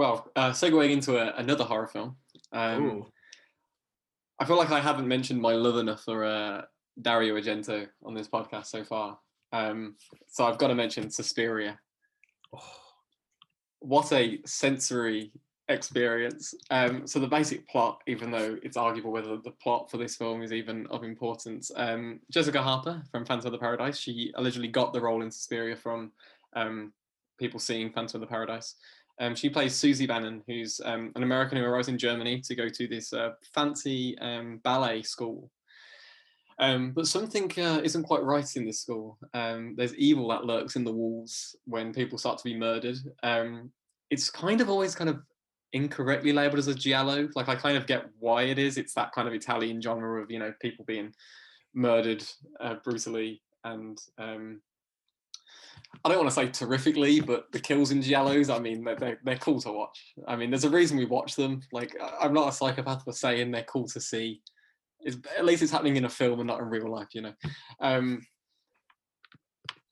Well, uh, segueing into a, another horror film. Um, I feel like I haven't mentioned my love enough for uh, Dario Argento on this podcast so far. Um, so I've got to mention Suspiria. Oh, What a sensory experience. Um, so the basic plot, even though it's arguable whether the plot for this film is even of importance, um, Jessica Harper from Phantom of the Paradise, she allegedly got the role in Suspiria from um, people seeing Phantom of the Paradise. Um, she plays Susie Bannion, who's um, an American who arrives in Germany to go to this uh, fancy um, ballet school. Um, but something uh, isn't quite right in this school. Um, there's evil that lurks in the walls when people start to be murdered. Um, it's kind of always kind of incorrectly labeled as a giallo. Like I kind of get why it is. It's that kind of Italian genre of you know people being murdered uh, brutally and um, I don't want to say terrifically, but the kills in giallos, I mean, they're, they're, cool to watch. I mean, there's a reason we watch them. Like, I'm not a psychopath for saying they're cool to see. It's, at least it's happening in a film and not in real life, you know. Um,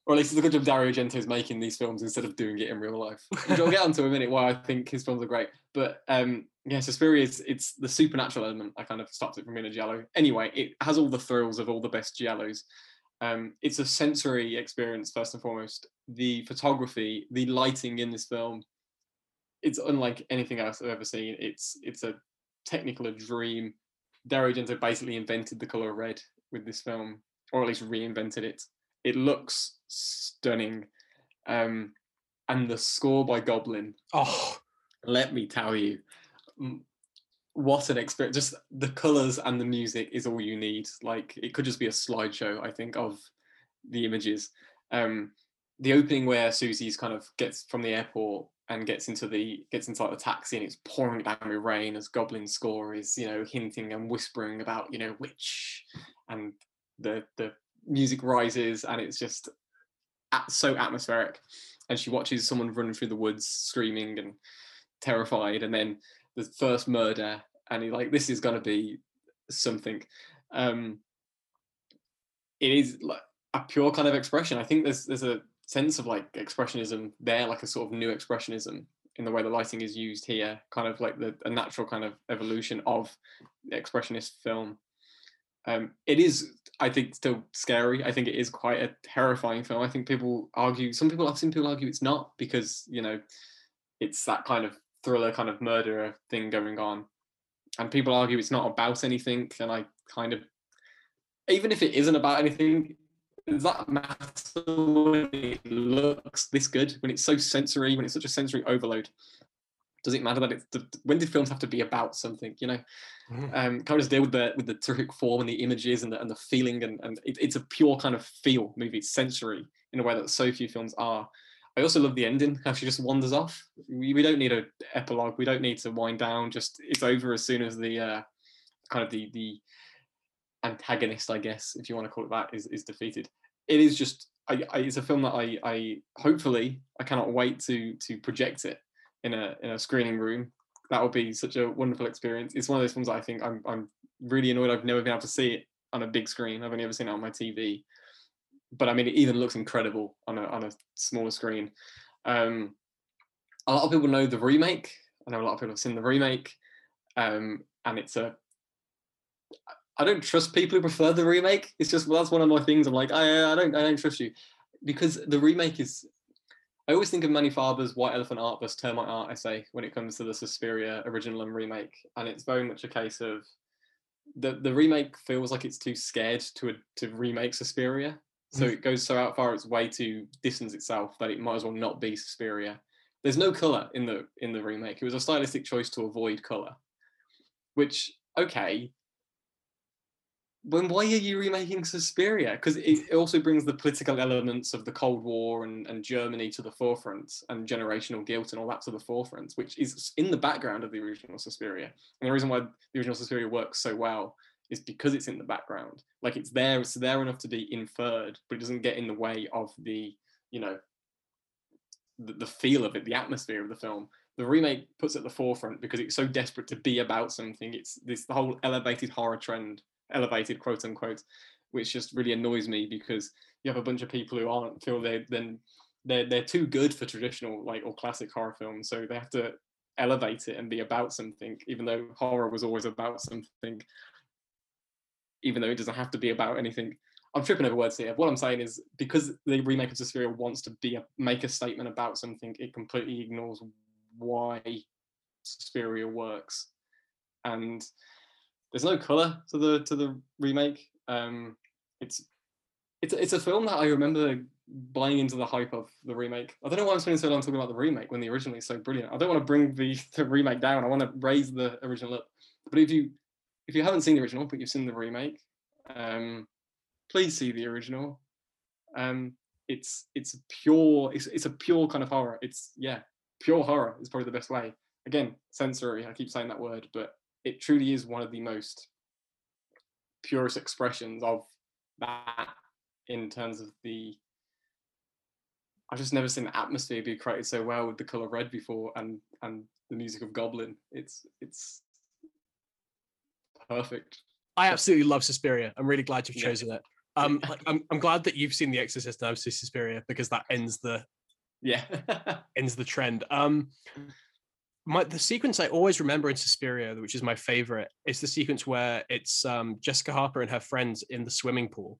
or at least it's a good job Dario Argento is making these films instead of doing it in real life. Which I'll get onto in a minute why I think his films are great. But um, yeah, Suspiria is it's the supernatural element. I kind of stopped it from being a giallo. Anyway, it has all the thrills of all the best giallos. Um, it's a sensory experience first and foremost. The photography, the lighting in this film, it's unlike anything else I've ever seen. It's it's a technical dream. Dario Argento basically invented the color red with this film, or at least reinvented it. It looks stunning, um, and the score by Goblin. oh, Let me tell you, what an experience! Just the colors and the music is all you need. Like it could just be a slideshow, I think, of the images. Um, the opening where Susie's kind of gets from the airport and gets into the gets into like the taxi and it's pouring down with rain as Goblin's score is you know hinting and whispering about you know witch and the the music rises and it's just at, so atmospheric. And she watches someone running through the woods screaming and terrified and then the first murder and he like this is going to be something. Um it is like a pure kind of expression. I think there's there's a sense of like expressionism there like a sort of new expressionism in the way the lighting is used here kind of like the a natural kind of evolution of expressionist film. Um it is i think still scary. I think it is quite a terrifying film. I think people argue some people i've seen people argue it's not because you know it's that kind of thriller kind of murderer thing going on. And people argue it's not about anything and i kind of even if it isn't about anything does that matter when it looks this good when it's so sensory when it's such a sensory overload. Does it matter that it's the, when did films have to be about something you know? Mhm. um can I just deal with the with the terrific form and the images and the, and the feeling and, and it, it's a pure kind of feel movie. It's sensory in a way that so few films are. I also love the ending. How she just wanders off. We, we don't need a epilogue. We don't need to wind down. Just it's over as soon as the uh kind of the the antagonist I guess if you want to call it that is is defeated it is just I, I it's a film that I I hopefully I cannot wait to to project it in a in a screening room that would be such a wonderful experience. It's one of those films that I think I'm I'm really annoyed I've never been able to see it on a big screen. I've only ever seen it on my TV. But I mean, it even looks incredible on a on a smaller screen. Um, a lot of people know the remake. I know a lot of people have seen the remake, um, and it's a. I don't trust people who prefer the remake. It's just well, that's one of my things. I'm like, I, I don't I don't trust you because the remake is I always think of Manny Farber's White Elephant Art versus Termite Art essay when it comes to the Suspiria original and remake, and it's very much a case of the the remake feels like it's too scared to to remake Suspiria, so Mm. it goes so out far its way to distance itself that it might as well not be Suspiria. There's no color in the in the remake. It was a stylistic choice to avoid color, which okay. Then why are you remaking Suspiria? Because it also brings the political elements of the Cold War and, and Germany to the forefront and generational guilt and all that to the forefront, which is in the background of the original Suspiria. And the reason why the original Suspiria works so well is because it's in the background. Like it's there, it's there enough to be inferred, but it doesn't get in the way of the, you know, the, the feel of it, the atmosphere of the film. The remake puts it at the forefront because it's so desperate to be about something. It's this the whole elevated horror trend, elevated quote unquote, which just really annoys me because you have a bunch of people who aren't feel they then they're they're too good for traditional like or classic horror films, so they have to elevate it and be about something, even though horror was always about something, even though it doesn't have to be about anything. I'm tripping over words here. What I'm saying is because the remake of Suspiria wants to be a, make a statement about something, it completely ignores why Suspiria works, and there's no color to the to the remake. Um, it's it's it's a film that I remember buying into the hype of the remake. I don't know why I'm spending so long talking about the remake when the original is so brilliant. I don't want to bring the, the remake down. I want to raise the original up. But if you if you haven't seen the original but you've seen the remake, um, please see the original. Um, it's it's pure. It's it's a pure kind of horror. It's yeah, pure horror is probably the best way. Again, sensory. I keep saying that word, but it truly is one of the most purest expressions of that in terms of the I've just never seen the atmosphere be created so well with the color red before and and the music of Goblin. It's it's perfect. I absolutely love Suspiria. I'm really glad you've chosen yeah. it. Um, I'm I'm glad that you've seen The Exorcist and I've seen Suspiria because that ends the yeah ends the trend. Um, my the sequence I always remember in Suspiria, which is my favorite, is the sequence where it's um, Jessica Harper and her friends in the swimming pool.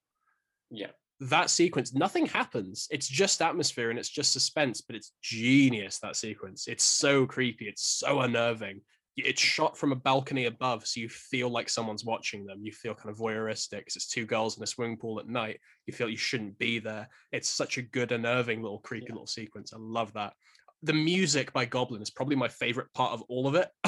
Yeah that sequence, nothing happens. It's just atmosphere and it's just suspense, but it's genius. That sequence, it's so creepy, it's so unnerving. It's shot from a balcony above, so you feel like someone's watching them. You feel kind of voyeuristic because it's two girls in a swimming pool at night. You feel you shouldn't be there. It's such a good, unnerving little creepy yeah. little sequence. I love that. The music by Goblin is probably my favorite part of all of it.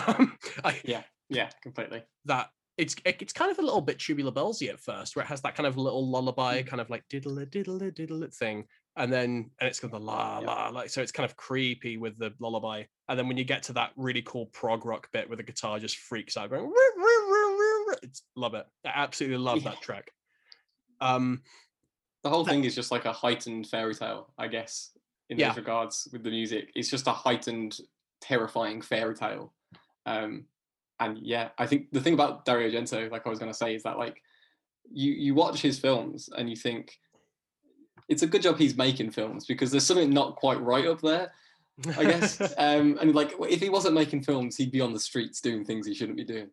I, yeah, yeah, completely. That it's it's kind of a little bit tubular bellsy at first, where it has that kind of little lullaby, mm. kind of like diddle diddle diddle thing, and then and it's got the la la like so it's kind of creepy with the lullaby, and then when you get to that really cool prog rock bit where the guitar just freaks out, going, it's love it. I absolutely love yeah. that track. Um, the whole thing is just like a heightened fairy tale, I guess, in yeah. those regards with the music. It's just a heightened, terrifying fairy tale. Um, and yeah, I think the thing about Dario Argento, like I was going to say, is that like you you watch his films and you think it's a good job he's making films because there's something not quite right up there. I guess, um, and like if he wasn't making films, he'd be on the streets doing things he shouldn't be doing.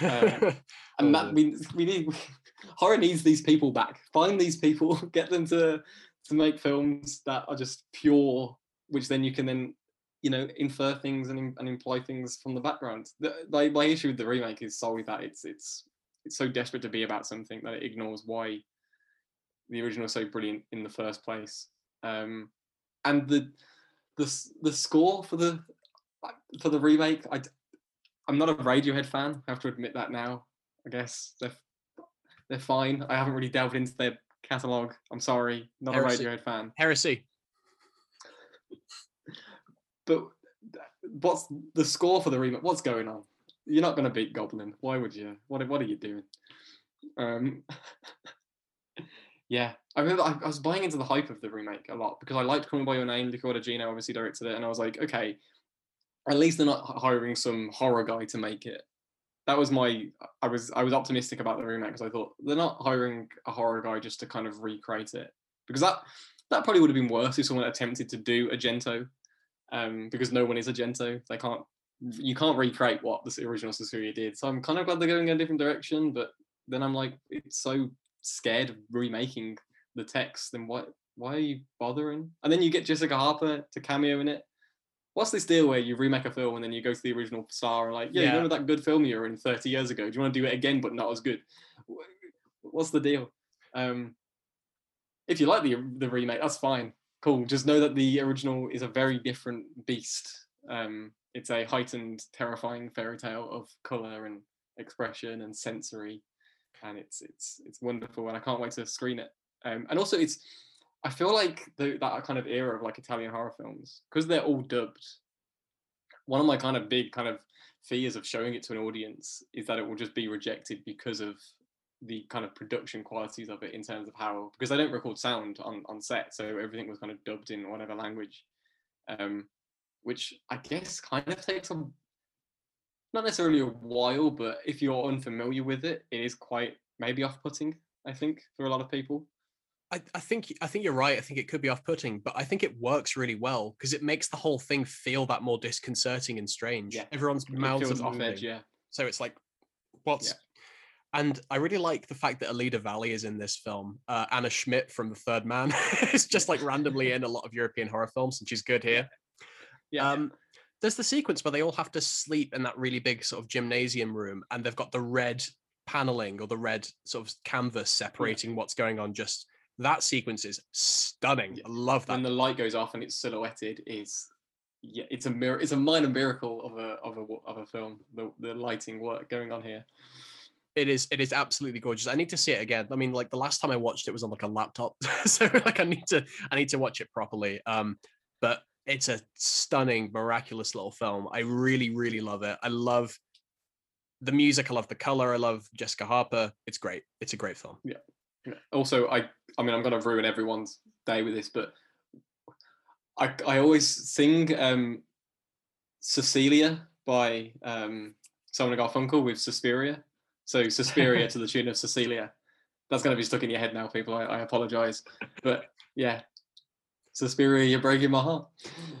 Um, and that means we need horror needs these people back. Find these people, get them to to make films that are just pure, which then you can then you know infer things and, and imply things from the background. The, my, my issue with the remake is solely that it's it's it's so desperate to be about something that it ignores why the original is so brilliant in the first place. Um, and the the the score for the for the remake, I I'm not a Radiohead fan. I have to admit that now. I guess they're they're fine. I haven't really delved into their catalog. I'm sorry, not Heresy. a Radiohead fan. Heresy but what's the score for the remake? What's going on? You're not going to beat Goblin. Why would you? What What are you doing? Um, yeah, I remember I, I, was buying into the hype of the remake a lot because I liked Me by Your Name. Luca Guadagnino obviously directed it, and I was like, okay, at least they're not hiring some horror guy to make it. That was my. I was I was optimistic about the remake because I thought they're not hiring a horror guy just to kind of recreate it because that that probably would have been worse if someone attempted to do Argento um, because no one is Argento. They can't you can't recreate what the original Suspiria did. So I'm kind of glad they're going in a different direction, but then I'm like, it's so scared of remaking the text. Then why why are you bothering? And then you get Jessica Harper to cameo in it. What's this deal where you remake a film and then you go to the original star and like, yeah, yeah. you remember that good film you were in 30 years ago? Do you want to do it again but not as good? What's the deal? Um, if you like the the remake, that's fine cool. Just know that the original is a very different beast. Um, it's a heightened, terrifying fairy tale of color and expression and sensory, and it's it's it's wonderful, and I can't wait to screen it. Um, and also, it's I feel like the, that kind of era of like Italian horror films because they're all dubbed. One of my kind of big kind of fears of showing it to an audience is that it will just be rejected because of the kind of production qualities of it in terms of how because I don't record sound on, on set, so everything was kind of dubbed in whatever language, um, which I guess kind of takes a not necessarily a while, but if you're unfamiliar with it, it is quite maybe off-putting. I think for a lot of people. I, I think I think you're right. I think it could be off-putting, but I think it works really well because it makes the whole thing feel that more disconcerting and strange. Yeah. Everyone's mouths are off edge, yeah. so it's like, what's? Yeah. And I really like the fact that Alida Valli is in this film. Uh, Anna Schmidt from The Third Man is just like randomly in a lot of European horror films, and she's good here. Yeah. Um, there's the sequence where they all have to sleep in that really big sort of gymnasium room, and they've got the red paneling or the red sort of canvas separating what's going on. Just that sequence is stunning. Yeah. I love that. when the light goes off and it's silhouetted is yeah it's a mir- it's a minor miracle of a of a of a film the the lighting work going on here it is it is absolutely gorgeous. I need to see it again. I mean, like the last time I watched it was on like a laptop, so like I need to I need to watch it properly. Um, but it's a stunning, miraculous little film. I really, really love it. I love the music. I love the color. I love Jessica Harper. It's great. It's a great film. Yeah. Also i i mean i'm going to ruin everyone's day with this but i i always sing um cecilia by um simon and garfunkel with suspiria. So suspiria to the tune of cecilia. That's going to be stuck in your head now people. I, I apologize. But yeah. Suspiria you're breaking my heart.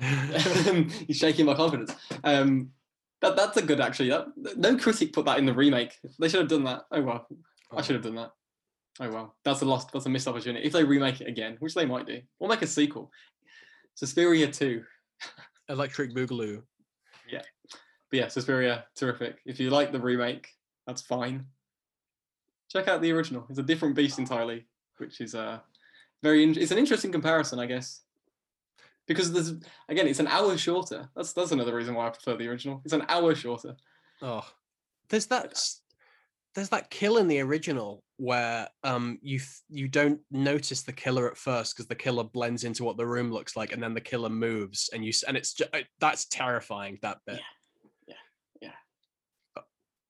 You're shaking my confidence. Um that, that's a good actually. That, no critic put that in the remake. They should have done that. Oh well. I should have done that Oh well, that's a lost, that's a missed opportunity. If they remake it again, which they might do, or make a sequel, Suspiria two. Electric Boogaloo. Yeah, but yeah, Suspiria, terrific. If you like the remake, that's fine. Check out the original. It's a different beast entirely, which is uh very. In- it's an interesting comparison, I guess, because there's again, it's an hour shorter. That's that's another reason why I prefer the original. It's an hour shorter. Oh, there's that s- there's that kill in the original where um you th- you don't notice the killer at first because the killer blends into what the room looks like and then the killer moves and you and it's just that's terrifying that bit. Yeah, yeah.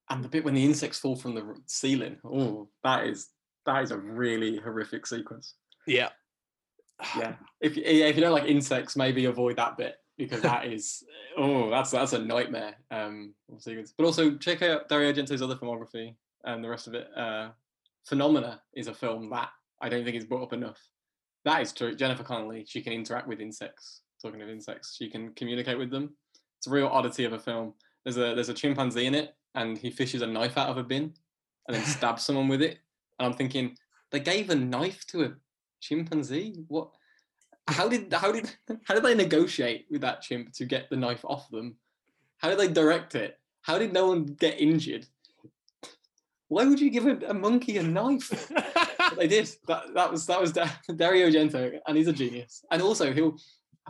And the bit when the insects fall from the ceiling. Oh, that is that is a really horrific sequence. Yeah. yeah if yeah, if you don't like insects maybe avoid that bit because that is oh that's that's a nightmare um sequence. but also check out dario argento's other filmography and the rest of it uh phenomena is a film that i don't think is brought up enough. That is true. Jennifer connelly she can interact with insects. Talking of insects she can communicate with them. It's a real oddity of a film. There's a there's a chimpanzee in it and he fishes a knife out of a bin and then stabs someone with it. And i'm thinking they gave a knife to a chimpanzee? What? How did how did how did they negotiate with that chimp to get the knife off them? How did they direct it? How did no one get injured why would you give a, a monkey a knife they did that that was that was dario Argento, and he's a genius and also he'll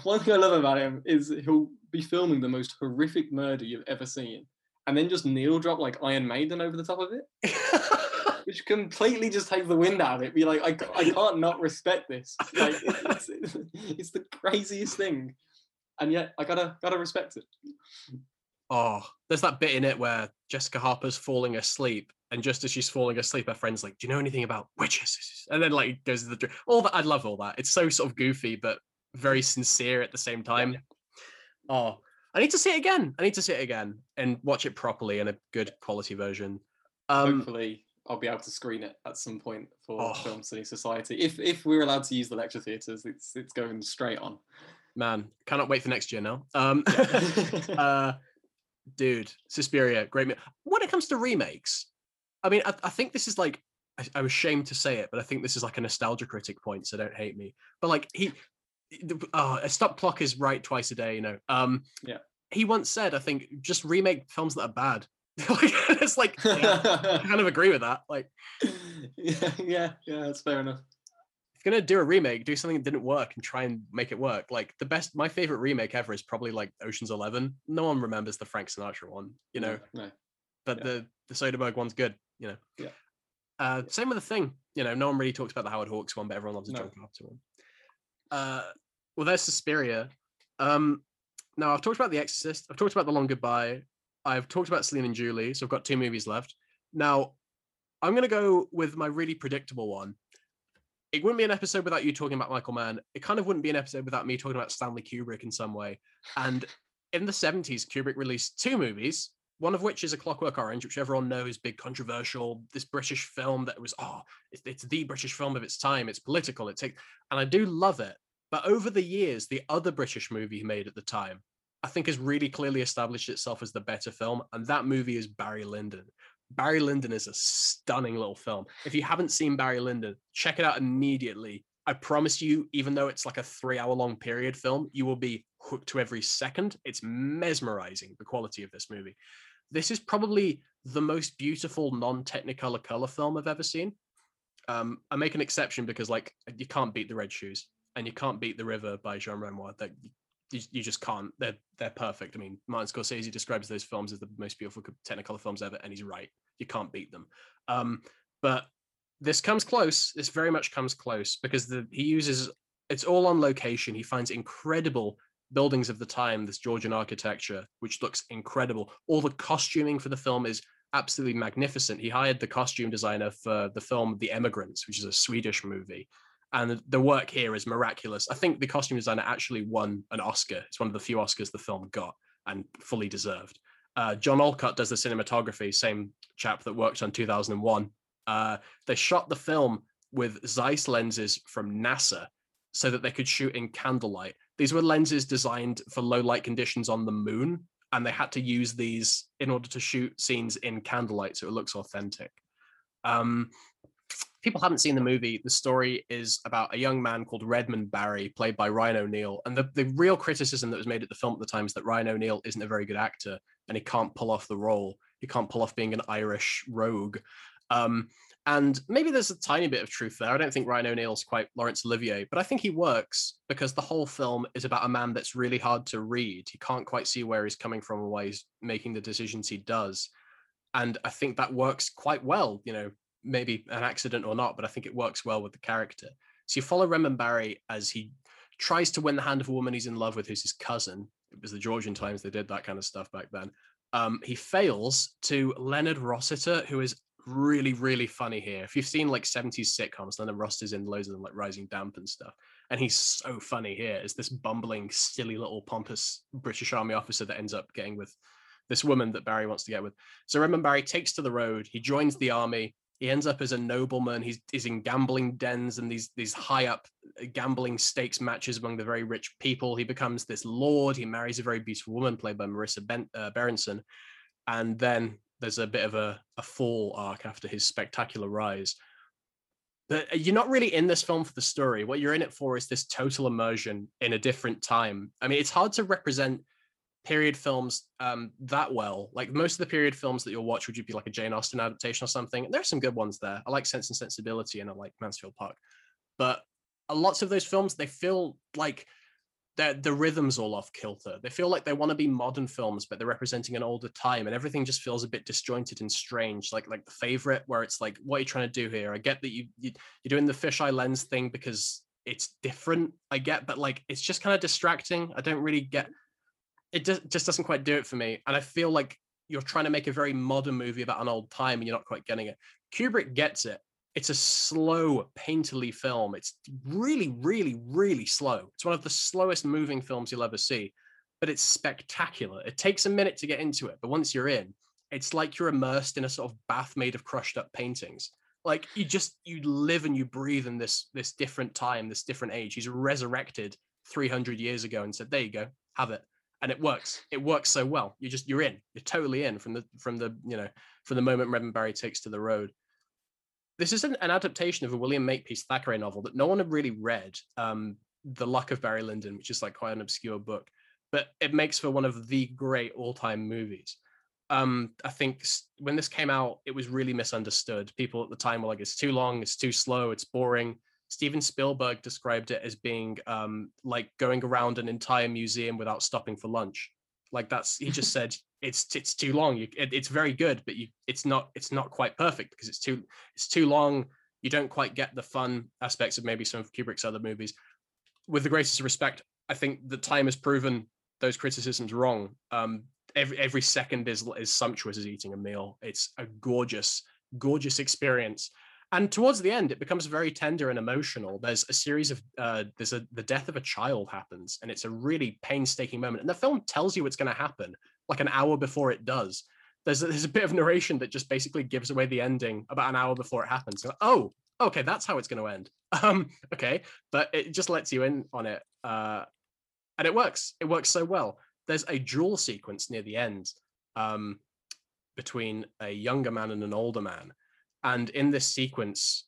one thing i love about him is he'll be filming the most horrific murder you've ever seen and then just needle drop like iron maiden over the top of it which completely just takes the wind out of it. Be like, I, I can't not respect this. Like, it's, it's, it's the craziest thing, and yet I gotta gotta respect it. oh, there's that bit in it where Jessica Harper's falling asleep, and just as she's falling asleep, her friend's like, "Do you know anything about witches?" And then like goes to the all that. I love all that. It's so sort of goofy, but very sincere at the same time. Oh, I need to see it again. I need to see it again and watch it properly in a good quality version. Um, Hopefully, I'll be able to screen it at some point for Oh. Film City Society. If if we're allowed to use the lecture theatres, it's it's going straight on. man, cannot wait for next year now. Um, uh, dude, Suspiria, great. mi- When it comes to remakes, I mean, I, I think this is like, I, I was ashamed to say it, but I think this is like a nostalgia critic point, so don't hate me. But like he, oh, a stop clock is right twice a day, you know. Um, Yeah. He once said, I think, just remake films that are bad. like, it's like, yeah, I kind of agree with that. Like, yeah, yeah, yeah, that's fair enough. if you're gonna do a remake, do something that didn't work and try and make it work. Like the best, my favorite remake ever is probably like Ocean's Eleven. No one remembers the Frank Sinatra one, you know. no, but Yeah. the the Soderbergh one's good, you know. Yeah. Uh, same with the thing, you know. No one really talks about the Howard Hawks one, but everyone loves a No. John Carpenter one. Uh, well, there's Suspiria. Um, now I've talked about The Exorcist. I've talked about The Long Goodbye. I've talked about Celine and Julie. So I've got two movies left. Now I'm gonna go with my really predictable one. It wouldn't be an episode without you talking about Michael Mann. It kind of wouldn't be an episode without me talking about Stanley Kubrick in some way. And in the 70s, Kubrick released two movies one of which is A Clockwork Orange, which everyone knows, big controversial, this British film that was, oh, it's, it's the British film of its time. It's political. It takes, and I do love it. But over the years, the other British movie he made at the time, I think has really clearly established itself as the better film. And that movie is Barry Lyndon. Barry Lyndon is a stunning little film. If you haven't seen Barry Lyndon, check it out immediately. I promise you, even though it's like a three hour long period film, you will be hooked to every second. It's mesmerizing, the quality of this movie. This is probably the most beautiful non technicolor color film I've ever seen. Um, I make an exception because, like, you can't beat the Red Shoes and you can't beat the River by Jean Renoir. That you, you, just can't. They're they're perfect. I mean, Martin Scorsese describes those films as the most beautiful technicolor films ever, and he's right. You can't beat them. Um, but this comes close. This very much comes close because the he uses it's all on location. He finds incredible buildings of the time, this Georgian architecture, which looks incredible. All the costuming for the film is absolutely magnificent. He hired the costume designer for the film The Emigrants, which is a Swedish movie. And the work here is miraculous. I think the costume designer actually won an Oscar. It's one of the few Oscars the film got and fully deserved. Uh, John Alcott does the cinematography, same chap that worked on 2001. Uh, they shot the film with Zeiss lenses from NASA so that they could shoot in candlelight. These were lenses designed for low light conditions on the moon, and they had to use these in order to shoot scenes in candlelight so it looks authentic. Um, people haven't seen the movie, the story is about a young man called Redmond Barry, played by Ryan O'Neal. And the, the real criticism that was made at the film at the time is that Ryan O'Neal isn't a very good actor and he can't pull off the role. He can't pull off being an Irish rogue. Um, and maybe there's a tiny bit of truth there. I don't think Ryan O'Neal's quite Laurence Olivier, but I think he works because the whole film is about a man that's really hard to read. He can't quite see where he's coming from and why he's making the decisions he does. And I think that works quite well, you know, maybe an accident or not, but I think it works well with the character. So you follow Redmond Barry as he tries to win the hand of a woman he's in love with, who's his cousin. It was the Georgian times they did that kind of stuff back then. Um, he fails to Leonard Rossiter, who is really, really funny here. If you've seen like 70s sitcoms, Leonard Rossiter's in loads of them, like Rising Damp and stuff. And he's so funny here as this bumbling, silly little pompous British Army officer that ends up getting with this woman that Barry wants to get with. So Redmond Barry takes to the road. He joins the army. He ends up as a nobleman. He's, he's in gambling dens and these these high up uh, gambling stakes matches among the very rich people. He becomes this lord. He marries a very beautiful woman played by Marissa ben, uh, Berenson, and then there's a bit of a, a fall arc after his spectacular rise. But uh, you're not really in this film for the story. What you're in it for is this total immersion in a different time. I mean, it's hard to represent period films um, that well. Like most of the period films that you'll watch, would you be like a Jane Austen adaptation or something? And there are some good ones there. I like Sense and Sensibility and I like Mansfield Park. But lots of those films, they feel like the rhythms all off kilter. They feel like they want to be modern films, but they're representing an older time, and everything just feels a bit disjointed and strange. Like like the favorite, where it's like, what are you trying to do here? I get that you, you you're doing the fisheye lens thing because it's different. I get, but like it's just kind of distracting. I don't really get. It just just doesn't quite do it for me, and I feel like you're trying to make a very modern movie about an old time, and you're not quite getting it. Kubrick gets it, it's a slow, painterly film. It's really, really, really slow. It's one of the slowest moving films you'll ever see, but it's spectacular. It takes a minute to get into it, but once you're in, it's like you're immersed in a sort of bath made of crushed up paintings. Like you just you live and you breathe in this this different time, this different age. He's resurrected 300 years ago and said, "There you go, have it." And it works. It works so well. You just you're in. You're totally in from the from the you know from the moment Redmond Barry takes to the road this is an, an, adaptation of a William Makepeace Thackeray novel that no one had really read, um, The Luck of Barry Lyndon, which is like quite an obscure book, but it makes for one of the great all-time movies. Um, I think when this came out, it was really misunderstood. People at the time were like, "It's too long, it's too slow, it's boring." Steven Spielberg described it as being um, like going around an entire museum without stopping for lunch. Like that's he just said it's it's too long. You, it, it's very good, but you it's not it's not quite perfect because it's too it's too long. You don't quite get the fun aspects of maybe some of Kubrick's other movies. With the greatest respect, I think the time has proven those criticisms wrong. Um, every every second is is sumptuous as eating a meal. It's a gorgeous gorgeous experience and towards the end it becomes very tender and emotional there's a series of uh, there's a the death of a child happens and it's a really painstaking moment and the film tells you what's going to happen like an hour before it does there's a, there's a bit of narration that just basically gives away the ending about an hour before it happens. Like, oh, okay, that's how it's going to end. Um, okay, but it just lets you in on it, uh, and it works. It works so well. There's a duel sequence near the end um, between a younger man and an older man, and in this sequence,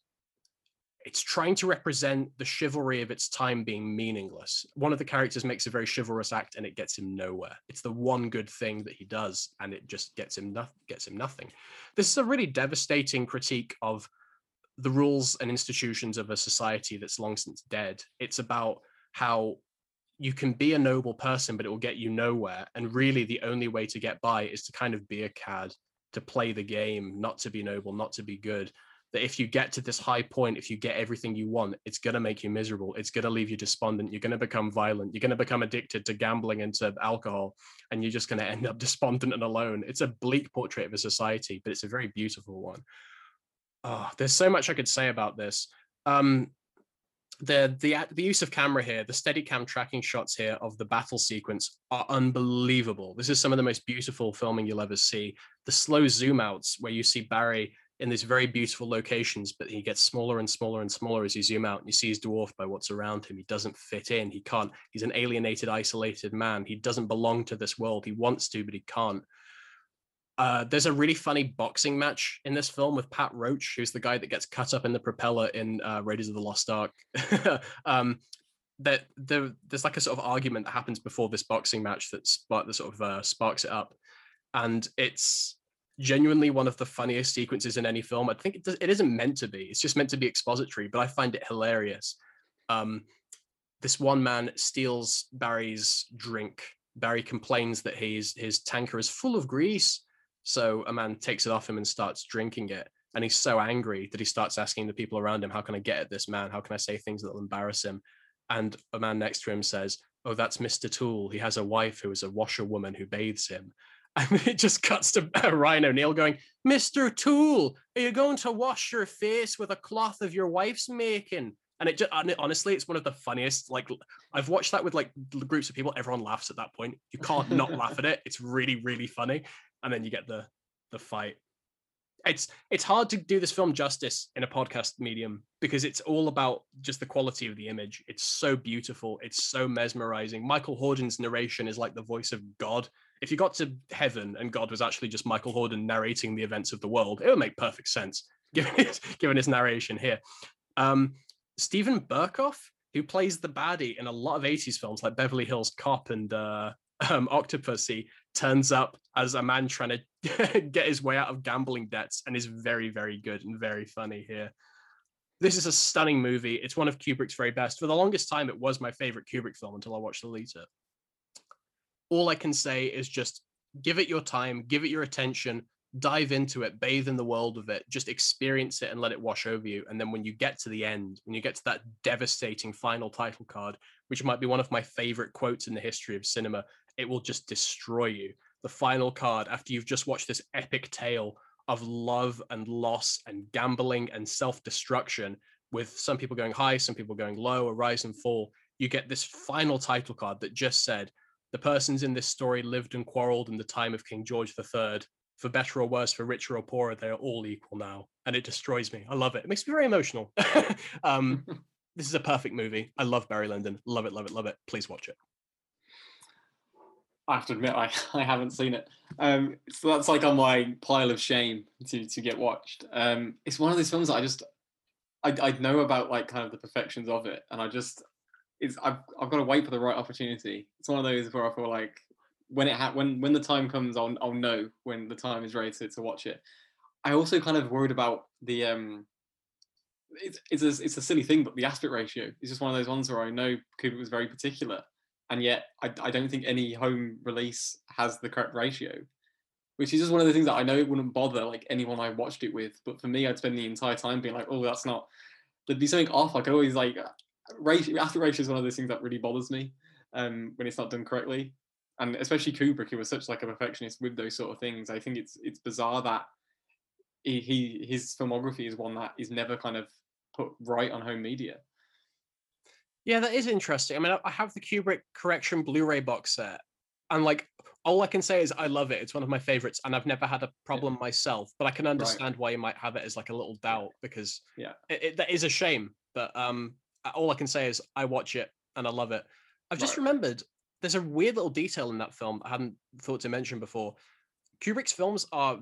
it's trying to represent the chivalry of its time being meaningless. One of the characters makes a very chivalrous act and it gets him nowhere. It's the one good thing that he does and it just gets him no- gets him nothing. This is a really devastating critique of the rules and institutions of a society that's long since dead. It's about how you can be a noble person but it will get you nowhere and really the only way to get by is to kind of be a cad, to play the game, not to be noble, not to be good that if you get to this high point, if you get everything you want, it's going to make you miserable. It's going to leave you despondent. You're going to become violent. You're going to become addicted to gambling and to alcohol, and you're just going to end up despondent and alone. It's a bleak portrait of a society, but it's a very beautiful one. Oh, there's so much I could say about this. Um, the the the use of camera here, the steady cam tracking shots here of the battle sequence are unbelievable. This is some of the most beautiful filming you'll ever see. The slow zoom outs where you see Barry in these very beautiful locations, but he gets smaller and smaller and smaller as you zoom out and you see he's dwarfed by what's around him. He doesn't fit in. He can't, he's an alienated, isolated man. He doesn't belong to this world. He wants to, but he can't. Uh, there's a really funny boxing match in this film with Pat Roach, who's the guy that gets cut up in the propeller in uh, Raiders of the Lost Ark. um, that there, there's like a sort of argument that happens before this boxing match that spark that sort of uh, sparks it up, and it's genuinely one of the funniest sequences in any film. I think it, does, it isn't meant to be. It's just meant to be expository, but I find it hilarious. Um, this one man steals Barry's drink. Barry complains that his his tanker is full of grease, so a man takes it off him and starts drinking it. And he's so angry that he starts asking the people around him, "How can I get at this man? How can I say things that'll embarrass him?" And a man next to him says, "Oh, that's Mister Toole. He has a wife who is a washerwoman who bathes him." And it just cuts to uh, Ryan O'Neal going, Mr. Toole, are you going to wash your face with a cloth of your wife's making? And it just honestly, it's one of the funniest. Like I've watched that with like groups of people. Everyone laughs at that point. You can't not laugh at it. It's really, really funny. And then you get the the fight. It's it's hard to do this film justice in a podcast medium because it's all about just the quality of the image. It's so beautiful. It's so mesmerizing. Michael Hordern's narration is like the voice of God if you got to heaven and God was actually just Michael Hordern narrating the events of the world, it would make perfect sense given his, given his narration here. Um, Steven Berkoff, who plays the baddie in a lot of 80s films like Beverly Hills Cop and uh, um, Octopussy, turns up as a man trying to get his way out of gambling debts and is very, very good and very funny here. This is a stunning movie. It's one of Kubrick's very best. For the longest time, it was my favorite Kubrick film until I watched Lolita all I can say is just give it your time, give it your attention, dive into it, bathe in the world of it, just experience it and let it wash over you. And then when you get to the end, when you get to that devastating final title card, which might be one of my favorite quotes in the history of cinema, it will just destroy you. The final card, after you've just watched this epic tale of love and loss and gambling and self destruction, with some people going high, some people going low, a rise and fall, you get this final title card that just said, the persons in this story lived and quarreled in the time of King George III. For better or worse, for richer or poorer, they are all equal now. And it destroys me. I love it. It makes me very emotional. um, this is a perfect movie. I love Barry Lyndon. Love it, love it, love it. Please watch it. I have to admit, I, I haven't seen it. Um, so that's like on my pile of shame to, to get watched. Um, it's one of those films that I just, I, I know about like kind of the perfections of it. And I just, I've I've got to wait for the right opportunity. It's one of those where I feel like when it ha- when when the time comes, I'll I'll know when the time is ready to, to watch it. I also kind of worried about the um. It's it's a it's a silly thing, but the aspect ratio is just one of those ones where I know Kubrick was very particular, and yet I I don't think any home release has the correct ratio, which is just one of the things that I know it wouldn't bother like anyone I watched it with, but for me, I'd spend the entire time being like, oh, that's not. There'd be something off. I always like ratio, aspect ratio is one of those things that really bothers me um, when it's not done correctly. And especially Kubrick, who was such like a perfectionist with those sort of things. I think it's it's bizarre that he, he his filmography is one that is never kind of put right on home media. Yeah, that is interesting. I mean, I have the Kubrick Collection Blu-ray box set, and like all I can say is I love it. It's one of my favorites, and I've never had a problem myself. But I can understand why you might have it as like a little doubt because Yeah. it, it, that is a shame. But um, all I can say is I watch it and I love it. I've just Right. remembered there's a weird little detail in that film I hadn't thought to mention before. Kubrick's films are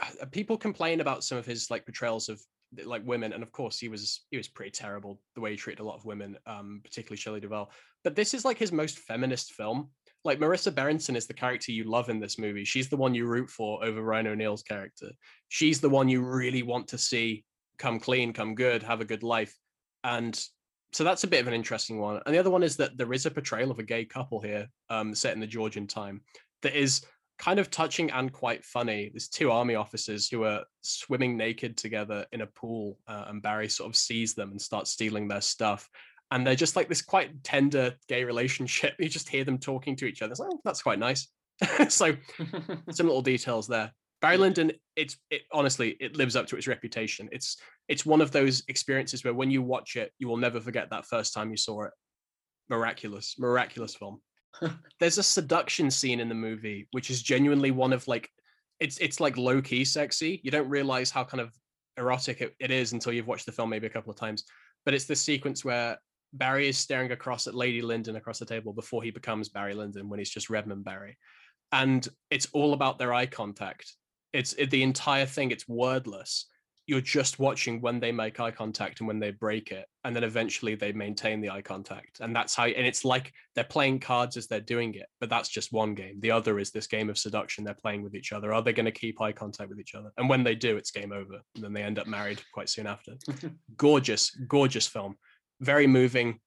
uh, people complain about some of his like portrayals of like women, and of course he was he was pretty terrible the way he treated a lot of women, um, particularly Shelley Duvall. But this is like his most feminist film. Like Marissa Berenson is the character you love in this movie. She's the one you root for over Ryan O'Neal's character. She's the one you really want to see come clean, come good, have a good life. And so that's a bit of an interesting one. And the other one is that there is a portrayal of a gay couple here, um, set in the Georgian time, that is kind of touching and quite funny. There's two army officers who are swimming naked together in a pool, uh, and Barry sort of sees them and starts stealing their stuff. And they're just like this quite tender gay relationship. You just hear them talking to each other. It's like, oh, that's quite nice. so some little details there. Barry Lyndon, it's it honestly, it lives up to its reputation. It's it's one of those experiences where when you watch it, you will never forget that first time you saw it. Miraculous, miraculous film. There's a seduction scene in the movie, which is genuinely one of like it's it's like low key sexy. You don't realize how kind of erotic it, it is until you've watched the film maybe a couple of times. But it's the sequence where Barry is staring across at Lady Lyndon across the table before he becomes Barry Lyndon when he's just Redmond Barry. And it's all about their eye contact. It's it, the entire thing, it's wordless. You're just watching when they make eye contact and when they break it. And then eventually they maintain the eye contact. And that's how, and it's like they're playing cards as they're doing it, but that's just one game. The other is this game of seduction they're playing with each other. Are they going to keep eye contact with each other? And when they do, it's game over. And then they end up married quite soon after. gorgeous, gorgeous film. Very moving.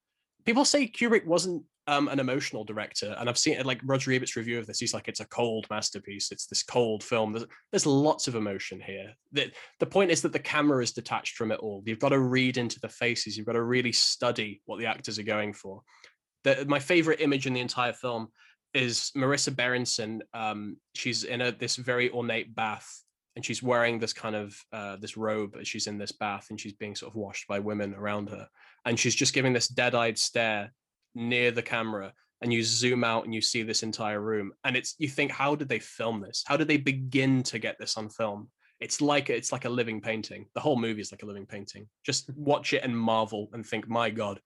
People say Kubrick wasn't um, an emotional director, and I've seen it like Roger Ebert's review of this. He's like, it's a cold masterpiece. It's this cold film. There's, there's lots of emotion here. The, the point is that the camera is detached from it all. You've got to read into the faces. You've got to really study what the actors are going for. The, my favorite image in the entire film is Marissa Berenson. Um, she's in a this very ornate bath, and she's wearing this kind of uh, this robe as she's in this bath, and she's being sort of washed by women around her, and she's just giving this dead-eyed stare near the camera and you zoom out and you see this entire room and it's you think how did they film this? How did they begin to get this on film? It's like it's like a living painting. The whole movie is like a living painting. Just watch it and marvel and think my god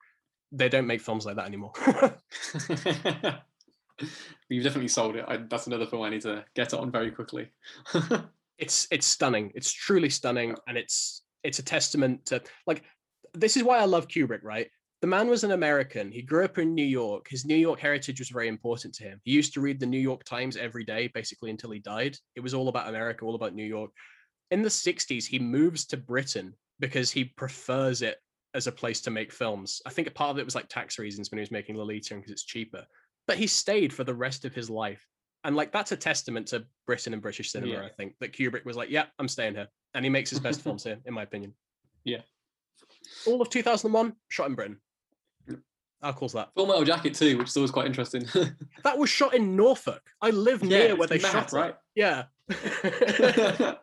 they don't make films like that anymore. You've definitely sold it. I, that's another film I need to get on very quickly. it's it's stunning. It's truly stunning and it's it's a testament to like this is why i love kubrick right the man was an American. He grew up in New York. His New York heritage was very important to him. He used to read the New York Times every day, basically until he died. It was all about America, all about New York. In the 60s, he moves to Britain because he prefers it as a place to make films. I think a part of it was like tax reasons when he was making Lolita because it's cheaper. But he stayed for the rest of his life. And like that's a testament to Britain and British cinema, Yeah. I think, that Kubrick was like, yeah, I'm staying here. And he makes his best films here, in my opinion. Yeah. All of 2001 shot in Britain. Yep. How cool's that? Full Metal Jacket too, which is always quite interesting. That was shot in Norfolk. I live near where they mad, shot it. right? Yeah.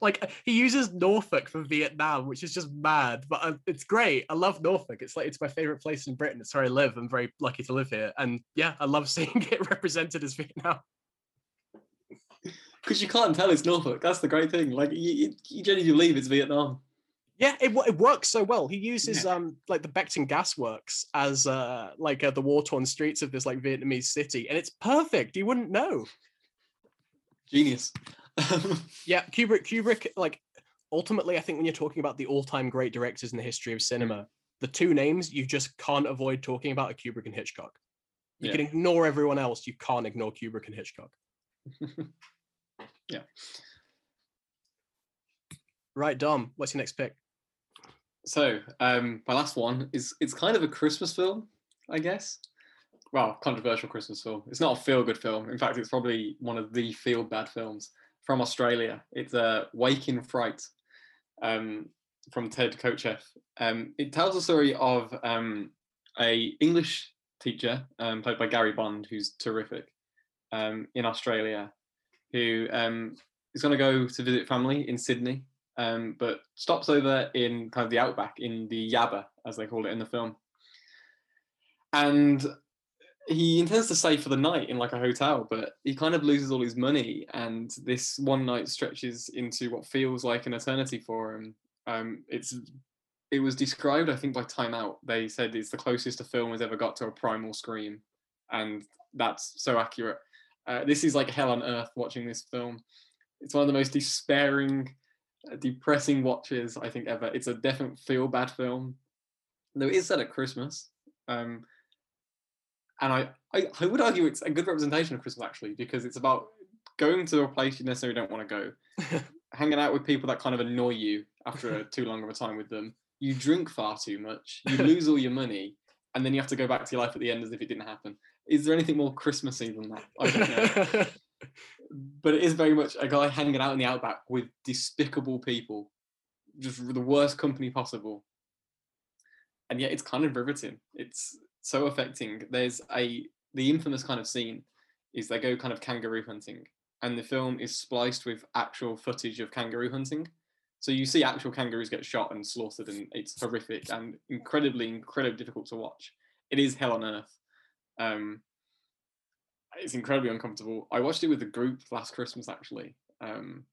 like he uses Norfolk for Vietnam, which is just mad, but uh, it's great. I love Norfolk. It's like it's my favorite place in Britain. It's where I live. I'm very lucky to live here, and yeah, I love seeing it represented as Vietnam. Because you can't tell it's Norfolk. That's the great thing. Like you, you, you genuinely believe it's Vietnam. Yeah, it, it works so well. He uses um like the Beckton Gas Works as uh like uh, the war torn streets of this like Vietnamese city, and it's perfect. You wouldn't know. Genius. Yeah, Kubrick. Kubrick. Like ultimately, I think when you're talking about the all-time great directors in the history of cinema, the two names you just can't avoid talking about are Kubrick and Hitchcock. You Yeah. can ignore everyone else. You can't ignore Kubrick and Hitchcock. Yeah. Right, Dom. What's your next pick? So, um, my last one is it's kind of a Christmas film, I guess. Well, controversial Christmas film. It's not a feel-good film. In fact, it's probably one of the feel-bad films from Australia. It's uh, Wake in Fright um, from Ted Kotcheff. Um, it tells the story of um, a English teacher um, played by Gary Bond, who's terrific um, in Australia, who um, is going to go to visit family in Sydney um, but stops over in kind of the outback in the Yabba, as they call it in the film. And he intends to stay for the night in like a hotel, but he kind of loses all his money, and this one night stretches into what feels like an eternity for him. Um, it's it was described, I think, by Time Out. They said it's the closest a film has ever got to a primal scream, and that's so accurate. Uh, this is like hell on earth watching this film. It's one of the most despairing, depressing watches I think ever. It's a definite feel bad film. Though it is set at Christmas. Um, and I, I, I would argue it's a good representation of Christmas actually, because it's about going to a place you necessarily don't want to go, hanging out with people that kind of annoy you after too long of a time with them. You drink far too much, you lose all your money, and then you have to go back to your life at the end as if it didn't happen. Is there anything more Christmassy than that? I don't know. but it is very much a guy hanging out in the outback with despicable people, just the worst company possible. And yet it's kind of riveting. It's so affecting. There's a the infamous kind of scene is they go kind of kangaroo hunting, and the film is spliced with actual footage of kangaroo hunting. So you see actual kangaroos get shot and slaughtered, and it's horrific and incredibly, incredibly difficult to watch. It is hell on earth. Um, it's incredibly uncomfortable. I watched it with the group last Christmas actually, um,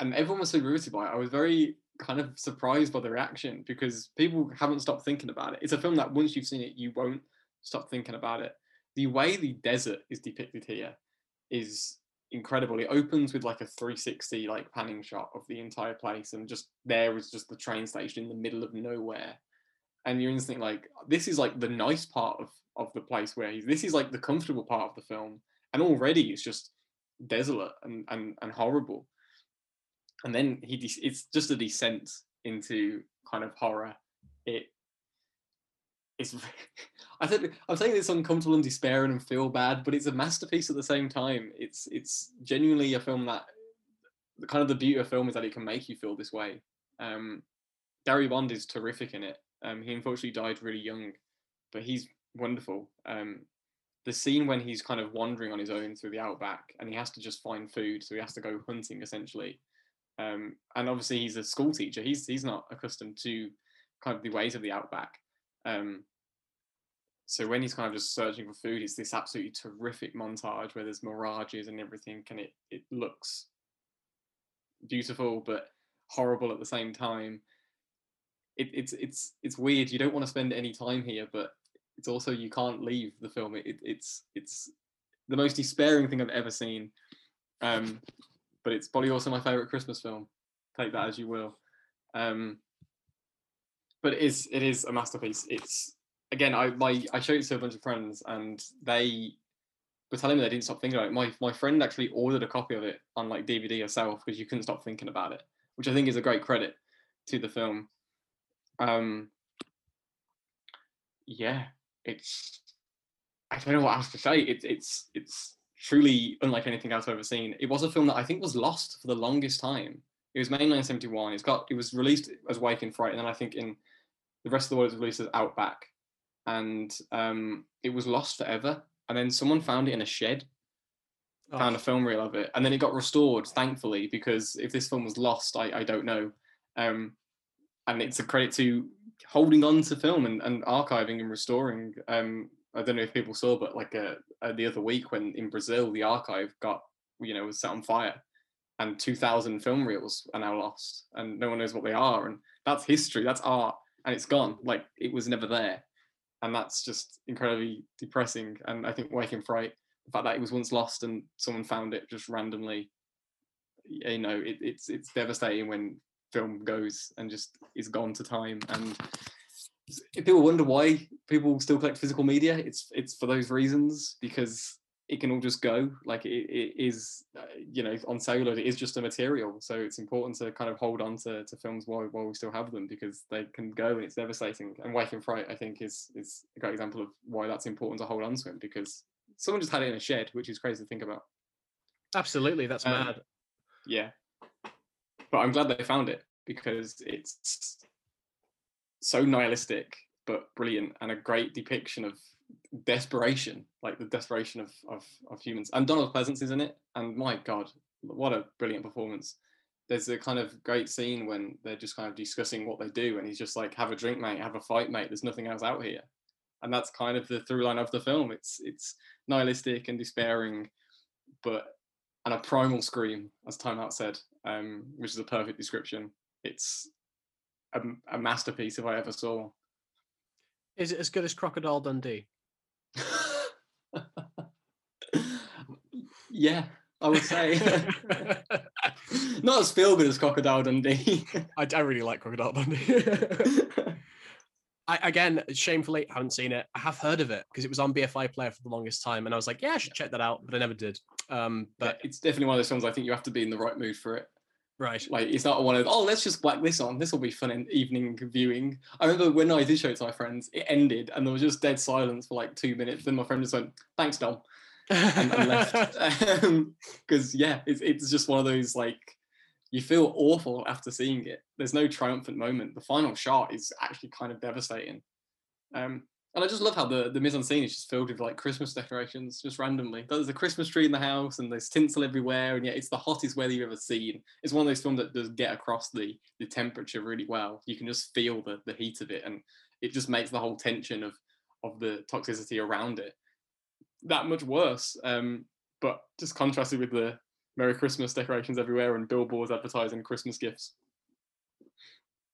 and everyone was so riveted by it. I was very kind of surprised by the reaction because people haven't stopped thinking about it. It's a film that once you've seen it, you won't stop thinking about it. The way the desert is depicted here is incredible. It opens with like a 360 like panning shot of the entire place, and just there is just the train station in the middle of nowhere. And you're instantly like, this is like the nice part of of the place where he's. This is like the comfortable part of the film, and already it's just desolate and and, and horrible and then he de- it's just a descent into kind of horror. It it's I think I'm saying it's uncomfortable and despairing and feel bad, but it's a masterpiece at the same time. It's it's genuinely a film that the kind of the beauty of film is that it can make you feel this way. Um, Gary Bond is terrific in it. Um, he unfortunately died really young, but he's wonderful. Um, the scene when he's kind of wandering on his own through the outback and he has to just find food, so he has to go hunting essentially um, and obviously, he's a school teacher. He's he's not accustomed to kind of the ways of the outback. Um, so when he's kind of just searching for food, it's this absolutely terrific montage where there's mirages and everything, and it it looks beautiful but horrible at the same time. It, it's it's it's weird. You don't want to spend any time here, but it's also you can't leave the film. It, it's it's the most despairing thing I've ever seen. Um, but it's probably also my favorite Christmas film. Take that as you will. Um, but it is it is a masterpiece. It's again, I my I showed it to a bunch of friends, and they were telling me they didn't stop thinking about it. My my friend actually ordered a copy of it on like DVD herself because you couldn't stop thinking about it, which I think is a great credit to the film. Um, yeah, it's I don't know what else to say. It's it's it's truly unlike anything else I've ever seen. It was a film that I think was lost for the longest time. It was made in 1971. It's got it was released as Wake in Fright, and then I think in the rest of the world it was released as Outback, and um, it was lost forever. And then someone found it in a shed, oh. found a film reel of it, and then it got restored, thankfully, because if this film was lost, I, I don't know. Um, and it's a credit to holding on to film and, and archiving and restoring um, I don't know if people saw, but like uh, uh, the other week when in Brazil the archive got you know was set on fire, and two thousand film reels are now lost, and no one knows what they are, and that's history, that's art, and it's gone. Like it was never there, and that's just incredibly depressing. And I think Wake in Fright, the fact that it was once lost and someone found it just randomly, you know, it, it's it's devastating when film goes and just is gone to time and if people wonder why people still collect physical media, it's it's for those reasons because it can all just go. Like it, it is, uh, you know, on celluloid, it is just a material. So it's important to kind of hold on to, to films while, while we still have them because they can go and it's devastating. And Wake in Fright, I think, is is a great example of why that's important to hold on to them because someone just had it in a shed, which is crazy to think about. Absolutely, that's um, mad. Yeah, but I'm glad they found it because it's so nihilistic but brilliant and a great depiction of desperation, like the desperation of, of, of humans. And Donald Pleasence is in it, and my God, what a brilliant performance. There's a kind of great scene when they're just kind of discussing what they do, and he's just like, "Have a drink, mate. Have a fight, mate. There's nothing else out here." and that's kind of the through line of the film. It's it's nihilistic and despairing, but and a primal scream, as Time Out said, um, which is a perfect description. It's a, a masterpiece if I ever saw. Is it as good as Crocodile Dundee? yeah, I would say. Not as feel good as Crocodile Dundee. I, I really like Crocodile Dundee. I, again, shamefully, haven't seen it. I have heard of it because it was on BFI Player for the longest time, and I was like, yeah, I should check that out, but I never did. Um, but yeah, it's definitely one of those films. I think you have to be in the right mood for it. Right. Like it's not one of oh let's just whack this on. This will be fun in evening viewing. I remember when I did show it to my friends, it ended and there was just dead silence for like two minutes. Then my friend just went, "Thanks, Dom," and, and left. Because um, yeah, it's it's just one of those like you feel awful after seeing it. There's no triumphant moment. The final shot is actually kind of devastating. Um, and I just love how the the mise en scene is just filled with like Christmas decorations, just randomly. There's a Christmas tree in the house, and there's tinsel everywhere, and yet it's the hottest weather you've ever seen. It's one of those films that does get across the the temperature really well. You can just feel the the heat of it, and it just makes the whole tension of of the toxicity around it that much worse. Um, but just contrasted with the Merry Christmas decorations everywhere and billboards advertising Christmas gifts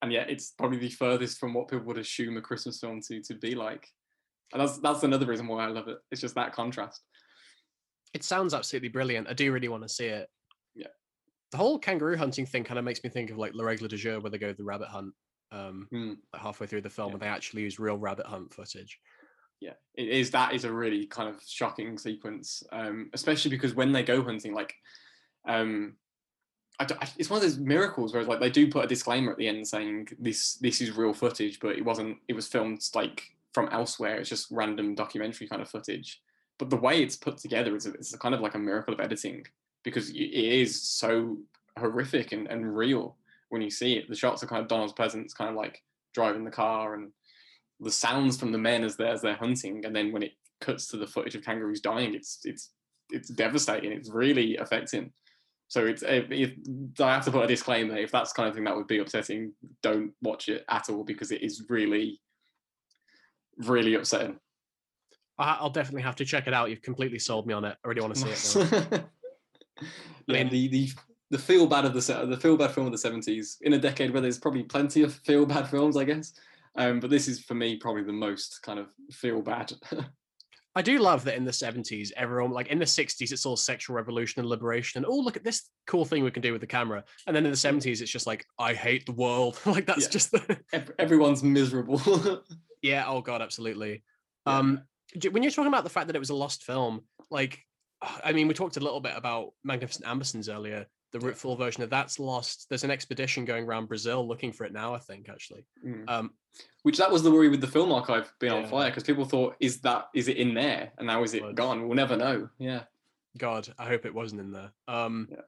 and yet it's probably the furthest from what people would assume a Christmas film to to be like. And that's that's another reason why I love it. It's just that contrast. It sounds absolutely brilliant. I do really want to see it. Yeah. The whole kangaroo hunting thing kind of makes me think of like La Règle de Jeu, where they go the rabbit hunt um, mm. halfway through the film, yeah. and they actually use real rabbit hunt footage. Yeah, it is. That is a really kind of shocking sequence, um, especially because when they go hunting, like um, I, it's one of those miracles where like they do put a disclaimer at the end saying this this is real footage, but it wasn't. It was filmed like from elsewhere. It's just random documentary kind of footage. But the way it's put together is it's kind of like a miracle of editing because it is so horrific and, and real when you see it. The shots are kind of Donald's Pleasence kind of like driving the car and the sounds from the men as they're as they're hunting, and then when it cuts to the footage of kangaroos dying, it's it's it's devastating. It's really affecting. So it's if, if, I have to put a disclaimer, if that's kind of thing that would be upsetting, don't watch it at all because it is really, really upsetting. I'll definitely have to check it out. You've completely sold me on it. I really want to see it. yeah, I mean, the, the the feel bad of the the feel bad film of the seventies in a decade where there's probably plenty of feel bad films, I guess. Um, but this is for me probably the most kind of feel bad. I do love that in the 70s, everyone like in the 60s, it's all sexual revolution and liberation, and oh, look at this cool thing we can do with the camera. And then in the 70s, it's just like, I hate the world. like that's yeah. just the everyone's miserable. yeah. Oh god, absolutely. Yeah. Um, when you're talking about the fact that it was a lost film, like, I mean, we talked a little bit about Magnificent Ambersons earlier the full version of that's lost. There's an expedition going around Brazil looking for it now. I think actually, mm. um, which that was the worry with the film archive being yeah. on fire because people thought, is that is it in there, and now is it gone? We'll never know. Yeah. God, I hope it wasn't in there. Um, yeah.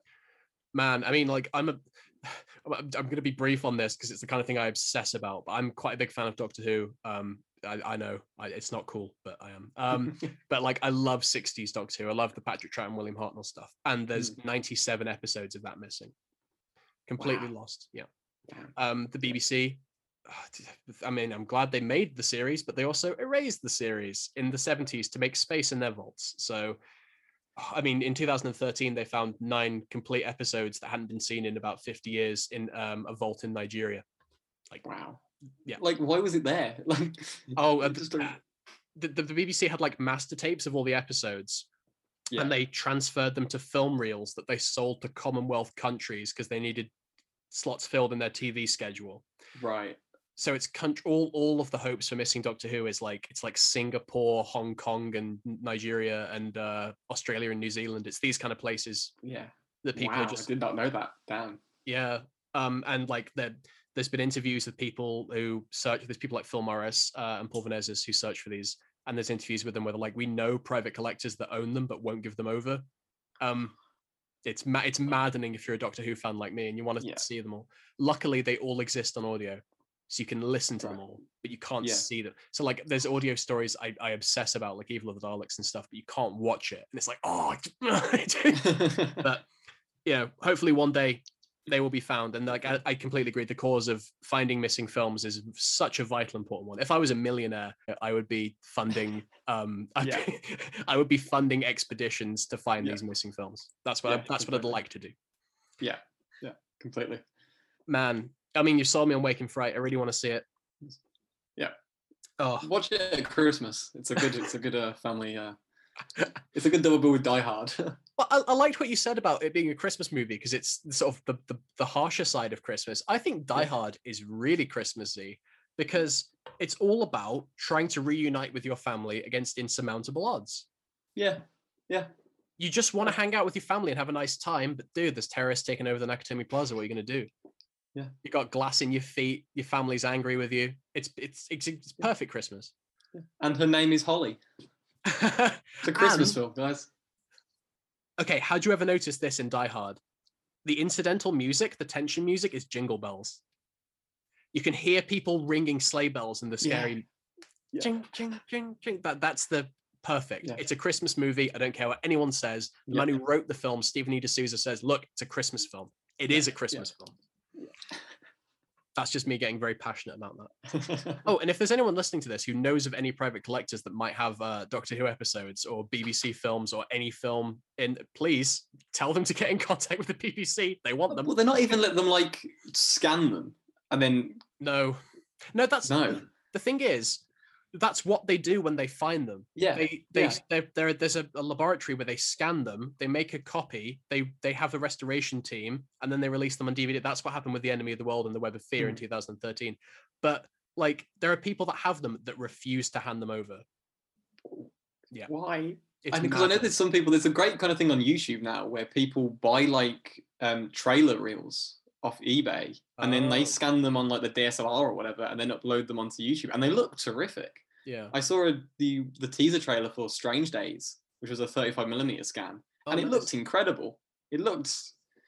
Man, I mean, like I'm a, I'm going to be brief on this because it's the kind of thing I obsess about. But I'm quite a big fan of Doctor Who. Um, I, I know I, it's not cool, but I am. Um, but like I love 60s Doctor Who. I love the Patrick Troughton, William Hartnell stuff. And there's mm. 97 episodes of that missing. Completely wow. lost. Yeah. Um, the BBC. I mean, I'm glad they made the series, but they also erased the series in the 70s to make space in their vaults. So, I mean, in 2013, they found nine complete episodes that hadn't been seen in about 50 years in um, a vault in Nigeria. Like, wow yeah. Like why was it there? Like oh uh, the, the, the bbc had like master tapes of all the episodes yeah. and they transferred them to film reels that they sold to commonwealth countries because they needed slots filled in their tv schedule. Right. So it's country all, all of the hopes for missing doctor who is like it's like singapore hong kong and nigeria and uh, australia and new zealand. It's these kind of places yeah. the people wow, just I did not know that. Damn. Yeah um and like they're there's been interviews with people who search. There's people like Phil Morris uh, and Paul Vanezis who search for these, and there's interviews with them where they're like, we know private collectors that own them but won't give them over. Um, it's ma- it's maddening if you're a Doctor Who fan like me and you want to yeah. see them all. Luckily, they all exist on audio, so you can listen to right. them all, but you can't yeah. see them. So like, there's audio stories I, I obsess about, like Evil of the Daleks and stuff, but you can't watch it, and it's like, oh, but yeah, hopefully one day they will be found. And like I, I completely agree. The cause of finding missing films is such a vital, important one. If I was a millionaire, I would be funding. Um, I'd Yeah. I would be funding expeditions to find Yeah. these missing films. That's what I, Yeah, that's what I'd like to do. Yeah, yeah, completely. Man, I mean, you saw me on Wake in Fright. I really want to see it. Yeah. Oh, Watch it at Christmas. It's a good. It's a good uh, family. Uh, it's a good double bill with Die Hard. Well, I, I liked what you said about it being a Christmas movie because it's sort of the, the the harsher side of Christmas. I think Die Hard is really Christmassy mm. because it's all about trying to reunite with your family against insurmountable odds. yeah. Yeah. You just want to hang out with your family and have a nice time, but dude, there's terrorists taking over the Nakatomi Plaza. What are you going to do? Yeah. You got glass in your feet. Your family's angry with you. It's it's it's, it's perfect Christmas. And her name is Holly. It's a Christmas And- film, guys. Okay, how do you ever notice this in Die Hard? The incidental music, the tension music, is jingle bells. You can hear people ringing sleigh bells in the scary Yeah. ching, ching, ching, ching. That that's the perfect. Yeah. It's a Christmas movie. I don't care what anyone says. The Yeah. man who wrote the film, Stephen E. D'Souza, says, "Look, it's a Christmas film. It is a. Christmas film." That's just me getting very passionate about that. Oh, and if there's anyone listening to this who knows of any private collectors that might have uh, Doctor Who episodes or BBC films or any film in, please tell them to get in contact with the BBC. They want them. well, they're not even let them like scan them and then No, no, that's no. The thing is, that's what they do when they find them. Yeah. They, they, yeah. they're, they're, there's a, a laboratory where they scan them, they make a copy, they, they have the restoration team, and then they release them on DVD. That's what happened with the Enemy of the World and the Web of Fear in Mm. 2013. But like, there are people that have them that refuse to hand them over. Yeah. Why? It's I because I know there's some people. There's a great kind of thing on YouTube now where people buy like um, trailer reels off eBay and then Oh. they scan them on like the DSLR or whatever and then upload them onto YouTube and they look terrific. Yeah. I saw a, the the teaser trailer for Strange Days, which was a 35 millimeter scan, Oh, and it looked incredible. It looked.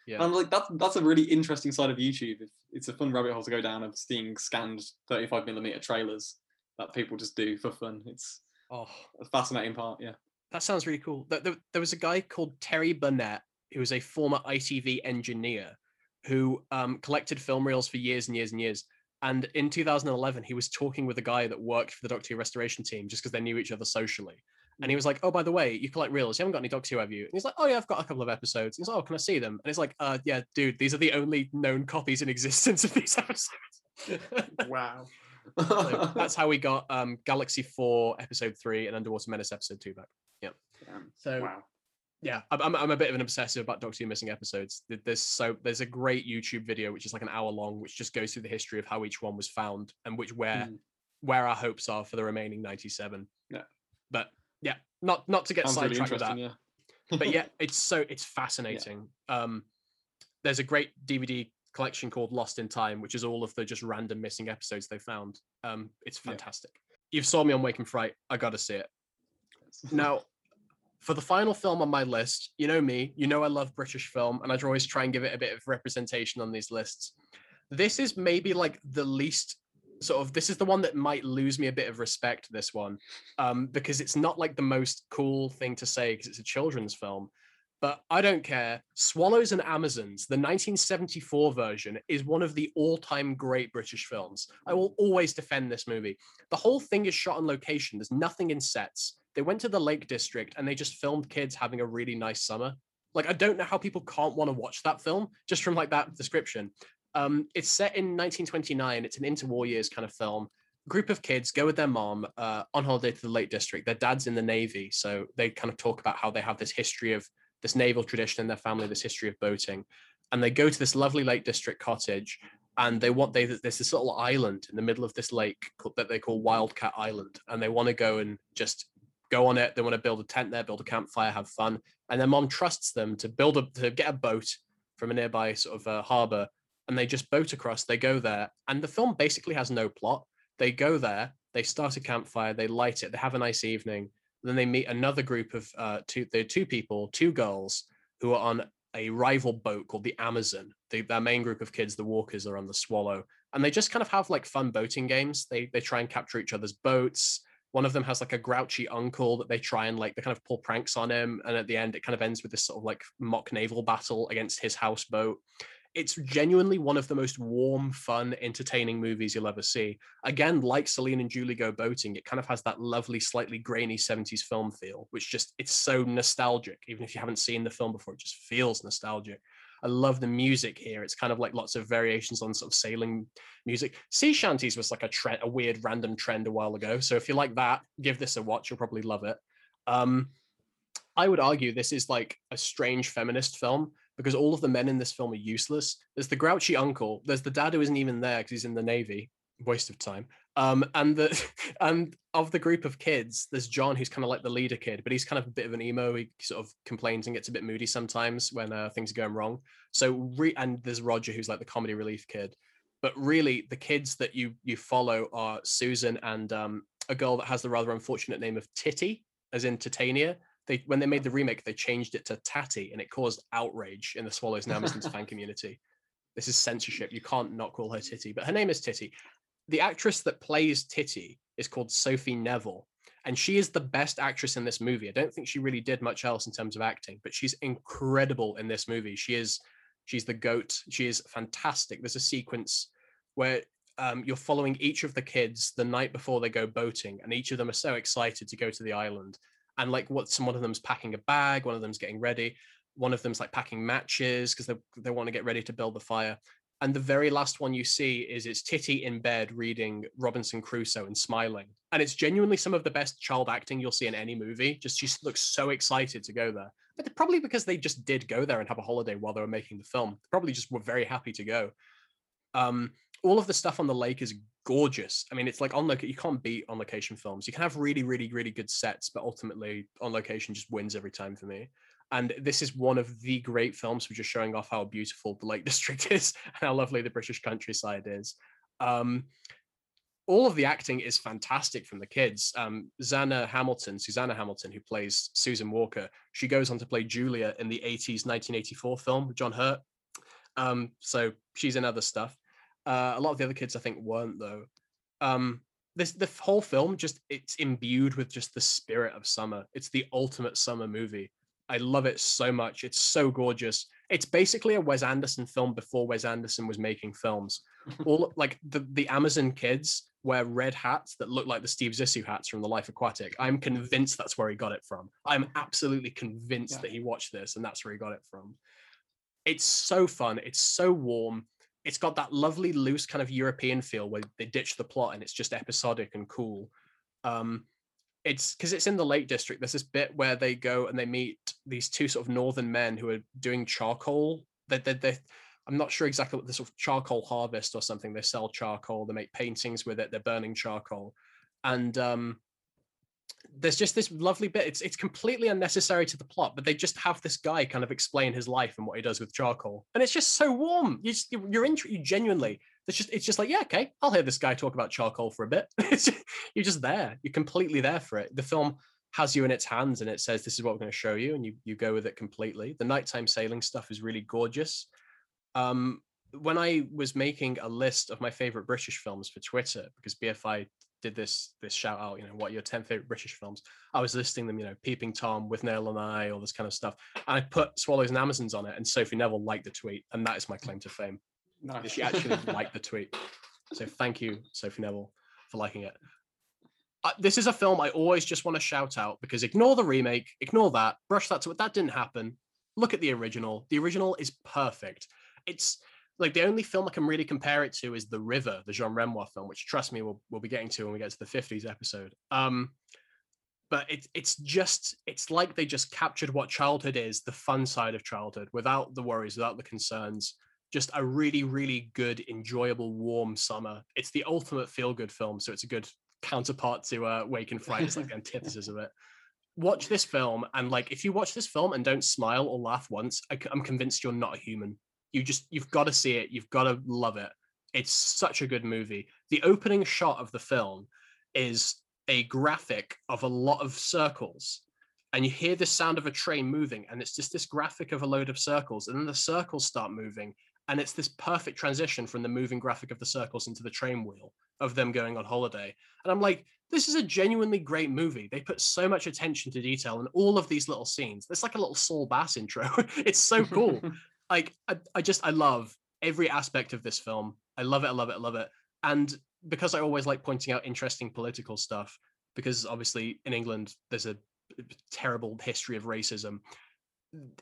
Yeah. And I'm like, that's that's a really interesting side of YouTube. If it's a fun rabbit hole to go down of seeing scanned 35 millimeter trailers that people just do for fun. It's Oh, a fascinating part. Yeah. that sounds really cool. There, there, there was a guy called Terry Burnett, who was a former ITV engineer who um, collected film reels for years and years and years. And in 2011, he was talking with a guy that worked for the Doctor Who restoration team just because they knew each other socially. And he was like, "Oh, by the way, you collect reels. You haven't got any Doctor Who, have you?" And he's like, "Oh yeah, I've got a couple of episodes." And he's like, "Oh, can I see them?" And it's like, "Uh, yeah, dude, these are the only known copies in existence of these episodes." Wow. So that's how we got um, Galaxy Four Episode Three and Underwater Menace Episode Two back. Um, So wow. Yeah, I'm, I'm, a bit of an obsessive about Doctor Who missing episodes. There's so there's a great YouTube video which is like an hour long, which just goes through the history of how each one was found and which where Mm. where our hopes are for the remaining 97. Yeah. But yeah, not not to get Sounds really sidetracked with that. Yeah. But yeah, it's so it's fascinating. Um, there's a great DVD collection called Lost in Time, which is all of the just random missing episodes they found. Um, it's Yeah. fantastic. You've saw me on Wake in Fright. I got to see it. Now, for the final film on my list, you know me, you know I love British film, and I'd always try and give it a bit of representation on these lists. This is maybe like the least sort of this is the one that might lose me a bit of respect this one um because it's not like the most cool thing to say because it's a children's film but i don't care. Swallows and amazons the 1974 version is one of the all-time great british films. I will always defend this movie. The whole thing is shot on location. There's nothing in sets they went to the lake district and they just filmed kids having a really nice summer like i don't know how people can't want to watch that film just from like that description um, it's set in 1929. It's an interwar years kind of film. Group of kids go with their mom uh, on holiday to the Lake District. Their dad's in the Navy, so they kind of talk about how they have this history of this naval tradition in their family, this history of boating, and they go to this lovely Lake District cottage. And they want they there's this little island in the middle of this lake that they call Wildcat Island, and they want to go and just go on it. They want to build a tent there, build a campfire, have fun. And their mom trusts them to build a to get a boat from a nearby sort of uh, harbor and they just boat across. They go there, and the film basically has no plot. They go there, they start a campfire, they light it, they have a nice evening. Then they meet another group of uh, two. They're two people, two girls, who are on a rival boat called the Amazon. The, their main group of kids, the Walkers, are on the Swallow, and they just kind of have like fun boating games. They they try and capture each other's boats. One of them has like a grouchy uncle that they try and like they kind of pull pranks on him, and at the end it kind of ends with this sort of like mock naval battle against his houseboat it's genuinely one of the most warm, fun, entertaining movies you'll ever see. Again, like Celine and Julie Go Boating, it kind of has that lovely, slightly grainy 70s film feel, which just it's so nostalgic. Even if you haven't seen the film before, it just feels nostalgic. I love the music here. It's kind of like lots of variations on sort of sailing music. Sea shanties was like a trend, a weird random trend a while ago. So if you like that, give this a watch. You'll probably love it. Um, I would argue this is like a strange feminist film because all of the men in this film are useless. There's the grouchy uncle. There's the dad who isn't even there because he's in the navy. Waste of time. Um, and the and of the group of kids, there's John who's kind of like the leader kid, but he's kind of a bit of an emo. He sort of complains and gets a bit moody sometimes when uh, things are going wrong. So re- and there's Roger who's like the comedy relief kid. But really, the kids that you you follow are Susan and um, a girl that has the rather unfortunate name of Titty, as in Titania they when they made the remake, they changed it to Tatty, and it caused outrage in the Swallows and Amazons fan community. This is censorship. You can't not call her Titty, but her name is Titty. The actress that plays Titty is called Sophie Neville, and she is the best actress in this movie. I don't think she really did much else in terms of acting, but she's incredible in this movie. She is she's the goat. She is fantastic. There's a sequence where um, you're following each of the kids the night before they go boating, and each of them are so excited to go to the island and like what some one of them's packing a bag, one of them's getting ready, one of them's like packing matches because they they want to get ready to build the fire. And the very last one you see is it's Titty in bed reading Robinson Crusoe and smiling. And it's genuinely some of the best child acting you'll see in any movie. Just she looks so excited to go there. But probably because they just did go there and have a holiday while they were making the film. Probably just were very happy to go. Um, all of the stuff on the lake is gorgeous. I mean, it's like on location. You can't beat on location films. You can have really, really, really good sets, but ultimately on location just wins every time for me. And this is one of the great films for just showing off how beautiful the Lake District is and how lovely the British countryside is. Um, all of the acting is fantastic from the kids. Um, Zana Hamilton, Suzanna Hamilton, who plays Susan Walker, she goes on to play Julia in the 80s 1984 film John Hurt. Um, so she's in other stuff. Uh, a lot of the other kids, I think, weren't though. Um, this the whole film just it's imbued with just the spirit of summer. It's the ultimate summer movie. I love it so much. It's so gorgeous. It's basically a Wes Anderson film before Wes Anderson was making films. All like the the Amazon kids wear red hats that look like the Steve Zissou hats from The Life Aquatic. I'm convinced that's where he got it from. I'm absolutely convinced yeah. that he watched this and that's where he got it from. It's so fun. It's so warm it's got that lovely loose kind of European feel where they ditch the plot and it's just episodic and cool. Um, it's because it's in the Lake District. There's this bit where they go and they meet these two sort of northern men who are doing charcoal. They, they, they, I'm not sure exactly what the sort of charcoal harvest or something. They sell charcoal. They make paintings with it. They're burning charcoal, and um, there's just this lovely bit. It's it's completely unnecessary to the plot, but they just have this guy kind of explain his life and what he does with charcoal, and it's just so warm. You just, you're into you genuinely. It's just it's just like yeah, okay, I'll hear this guy talk about charcoal for a bit. you're just there. You're completely there for it. The film has you in its hands and it says this is what we're going to show you, and you you go with it completely. The nighttime sailing stuff is really gorgeous. Um, when I was making a list of my favorite British films for Twitter, because BFI did this this shout out, you know, what your 10 favorite British films. I was listing them, you know, Peeping Tom, with Withnail and I, all this kind of stuff. And I put Swallows and Amazons on it, and Sophie Neville liked the tweet, and that is my claim to fame. Nice. She actually liked the tweet. So thank you, Sophie Neville, for liking it. Uh, this is a film I always just want to shout out because ignore the remake, ignore that, brush that to it. That didn't happen. Look at the original. The original is perfect. It's like the only film I can really compare it to is The River, the Jean Renoir film, which trust me, we'll, we'll be getting to when we get to the 50s episode. Um, but it's it's just it's like they just captured what childhood is, the fun side of childhood, without the worries, without the concerns. Just a really, really good, enjoyable, warm summer. It's the ultimate feel-good film, so it's a good counterpart to uh, Wake in Fright. It's like the antithesis of it. Watch this film, and like if you watch this film and don't smile or laugh once, I, I'm convinced you're not a human you just you've got to see it you've got to love it it's such a good movie the opening shot of the film is a graphic of a lot of circles and you hear the sound of a train moving and it's just this graphic of a load of circles and then the circles start moving and it's this perfect transition from the moving graphic of the circles into the train wheel of them going on holiday and i'm like this is a genuinely great movie they put so much attention to detail in all of these little scenes it's like a little saul bass intro it's so cool like I, I just I love every aspect of this film. I love it. I love it. I love it. And because I always like pointing out interesting political stuff, because obviously in England there's a terrible history of racism.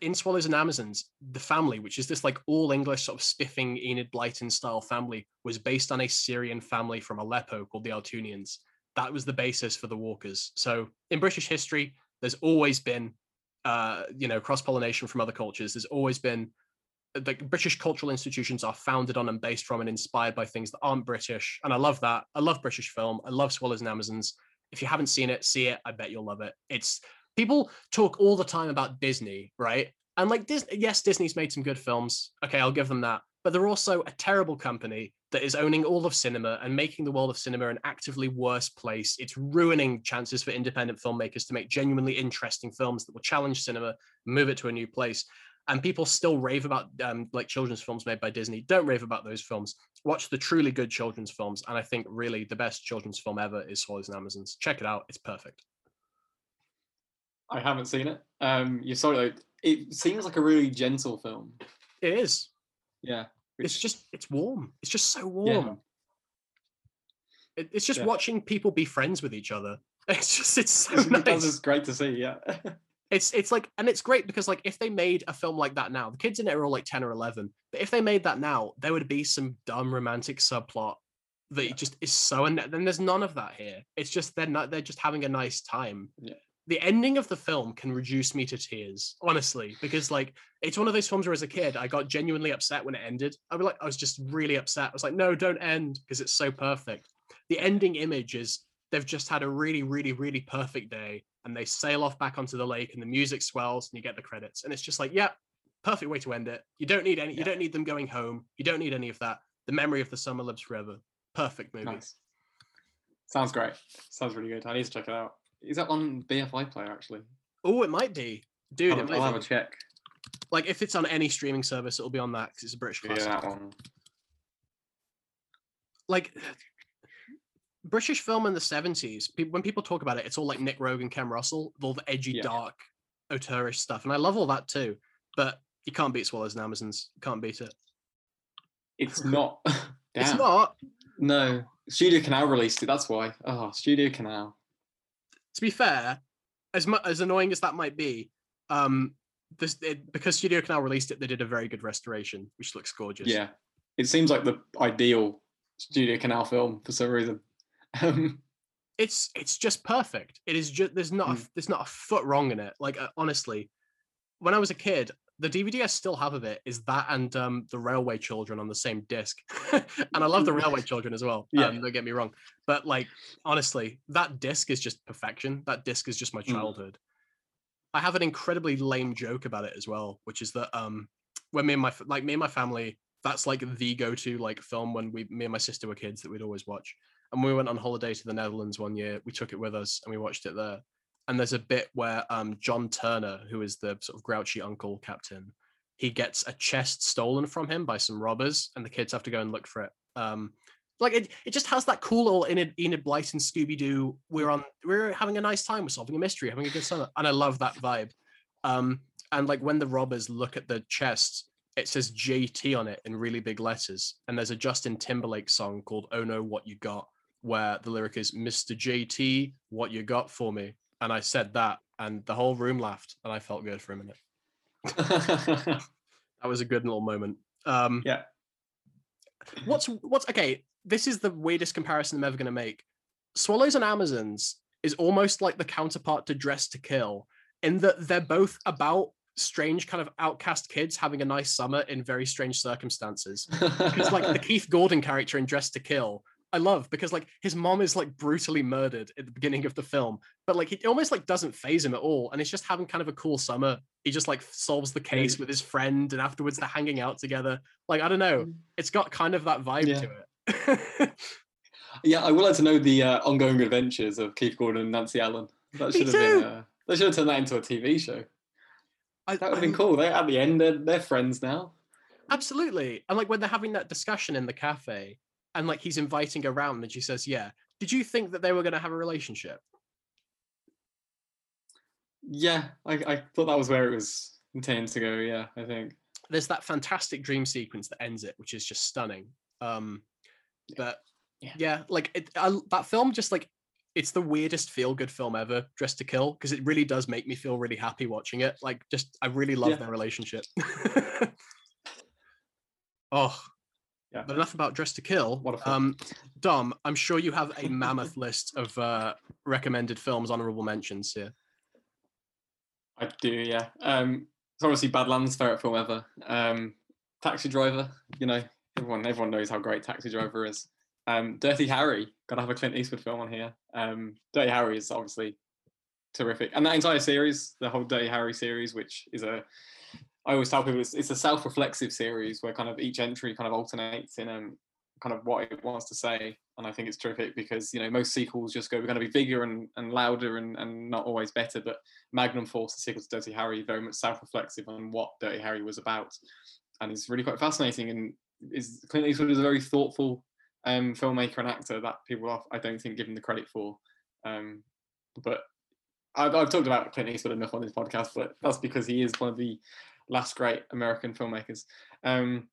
In Swallows and Amazons, the family, which is this like all English sort of spiffing Enid Blyton style family, was based on a Syrian family from Aleppo called the Altounyans. That was the basis for the Walkers. So in British history, there's always been, uh, you know, cross pollination from other cultures. There's always been the British cultural institutions are founded on and based from and inspired by things that aren't British. And I love that. I love British film. I love Swallows and Amazons. If you haven't seen it, see it. I bet you'll love it. It's people talk all the time about Disney, right? And like yes, Disney's made some good films. Okay, I'll give them that. But they're also a terrible company that is owning all of cinema and making the world of cinema an actively worse place. It's ruining chances for independent filmmakers to make genuinely interesting films that will challenge cinema, move it to a new place and people still rave about um, like children's films made by Disney. Don't rave about those films. Watch the truly good children's films, and I think really the best children's film ever is Swallows and Amazons. Check it out; it's perfect. I haven't seen it. Um, you saw it. It seems like a really gentle film. It is. Yeah. It's just it's warm. It's just so warm. Yeah. It, it's just yeah. watching people be friends with each other. It's just it's so it's, nice. It's great to see. Yeah. it's it's like and it's great because like if they made a film like that now the kids in it are all like 10 or 11 but if they made that now there would be some dumb romantic subplot that yeah. just is so and then there's none of that here it's just they're not they're just having a nice time yeah the ending of the film can reduce me to tears honestly because like it's one of those films where as a kid i got genuinely upset when it ended. I was like i was just really upset. I was like no don't end because it's so perfect. The ending image is they've just had a really really really perfect day and they sail off back onto the lake and the music swells and you get the credits and it's just like yeah perfect way to end it. You don't need any yeah. you don't need them going home. You don't need any of that. The memory of the summer lives forever. Perfect movie. Nice. sounds great. Sounds really good. I need to check it out is that on bfi player actually oh it might be dude i'll, I'll have a check like if it's on any streaming service it'll be on that because it's a british classic. yeah that one like British film in the 70s, when people talk about it, it's all like Nick Roeg, and Ken Russell, all the edgy, yeah. dark, auteurish stuff. And I love all that too. But you can't beat Swallows and Amazons. You can't beat it. It's not. it's not. No. Studio Canal released it. That's why. Oh, Studio Canal. To be fair, as mu- as annoying as that might be, um, this it, because Studio Canal released it, they did a very good restoration, which looks gorgeous. Yeah, it seems like the ideal Studio Canal film for some reason. Um, it's it's just perfect. It is just there's not mm. a, hmm. there's not a foot wrong in it. Like uh, honestly, when I was a kid, the DVD I still have of it is that and um, the Railway Children on the same disc, and I love the Railway Children as well. Yeah, um, don't get me wrong, but like honestly, that disc is just perfection. That disc is just my hmm. childhood. Mm. I have an incredibly lame joke about it as well, which is that um, when me and my like me and my family, that's like the go-to like film when we me and my sister were kids that we'd always watch. And we went on holiday to the Netherlands one year. We took it with us and we watched it there. And there's a bit where um, John Turner, who is the sort of grouchy uncle captain, he gets a chest stolen from him by some robbers, and the kids have to go and look for it. Um, like it, it just has that cool little Enid, Enid Blyton Scooby Doo. We're on, we're having a nice time. We're solving a mystery, having a good summer, and I love that vibe. Um, and like when the robbers look at the chest, it says JT on it in really big letters, and there's a Justin Timberlake song called "Oh No, What You Got," where the lyric is Mr. JT, what you got for me? And I said that, and the whole room laughed, and I felt good for a minute. that was a good little moment. Um, yeah. What's what's okay? This is the weirdest comparison I'm ever going to make. Swallows and Amazons is almost like the counterpart to Dressed to Kill, in that they're both about strange kind of outcast kids having a nice summer in very strange circumstances. Because like the Keith Gordon character in Dressed to Kill I love because like his mom is like brutally murdered at the beginning of the film, but like it almost like doesn't faze him at all, and he's just having kind of a cool summer. He just like solves the case with his friend, and afterwards they're hanging out together. Like I don't know, mm. it's got kind of that vibe yeah. to it. yeah, I would like to know the uh, ongoing adventures of Keith Gordon and Nancy Allen. That should have been. Uh, they should have turned that into a TV show. I, that would have been cool. They at the end, they're, they're friends now. Absolutely, and like when they're having that discussion in the cafe, and like he's inviting her around and she says yeah did you think that they were going to have a relationship yeah I, I thought that was where it was intended to go yeah i think there's that fantastic dream sequence that ends it, which is just stunning. Um, but Yeah. yeah, like it, I, that film just like it's the weirdest feel good film ever, Dressed to Kill, because it really does make me feel really happy watching it. Like, just I really love Yeah. their relationship. oh, Yeah. but enough about Dressed to Kill. What a. Um, Dom, I'm sure you have a mammoth list of uh, recommended films, honorable mentions here. I do, yeah. Um, it's obviously Badlands, favorite film ever. Um, Taxi Driver, you know, everyone everyone knows how great Taxi Driver is. Um, Dirty Harry, gotta have a Clint Eastwood film on here. Um, Dirty Harry is obviously terrific, and that entire series, the whole Dirty Harry series, which is a, I always tell people it's, it's a self-reflexive series where kind of each entry kind of alternates in um, kind of what it wants to say, and I think it's terrific because you know most sequels just go we're going to be bigger and, and louder and, and not always better, but Magnum Force, the sequel to Dirty Harry, very much self-reflexive on what Dirty Harry was about, and it's really quite fascinating. And is Clint Eastwood is a very thoughtful um, filmmaker and actor that people I don't think give him the credit for. Um, but I've, I've talked about Clint Eastwood enough on this podcast, but that's because he is one of the last great American filmmakers. Um,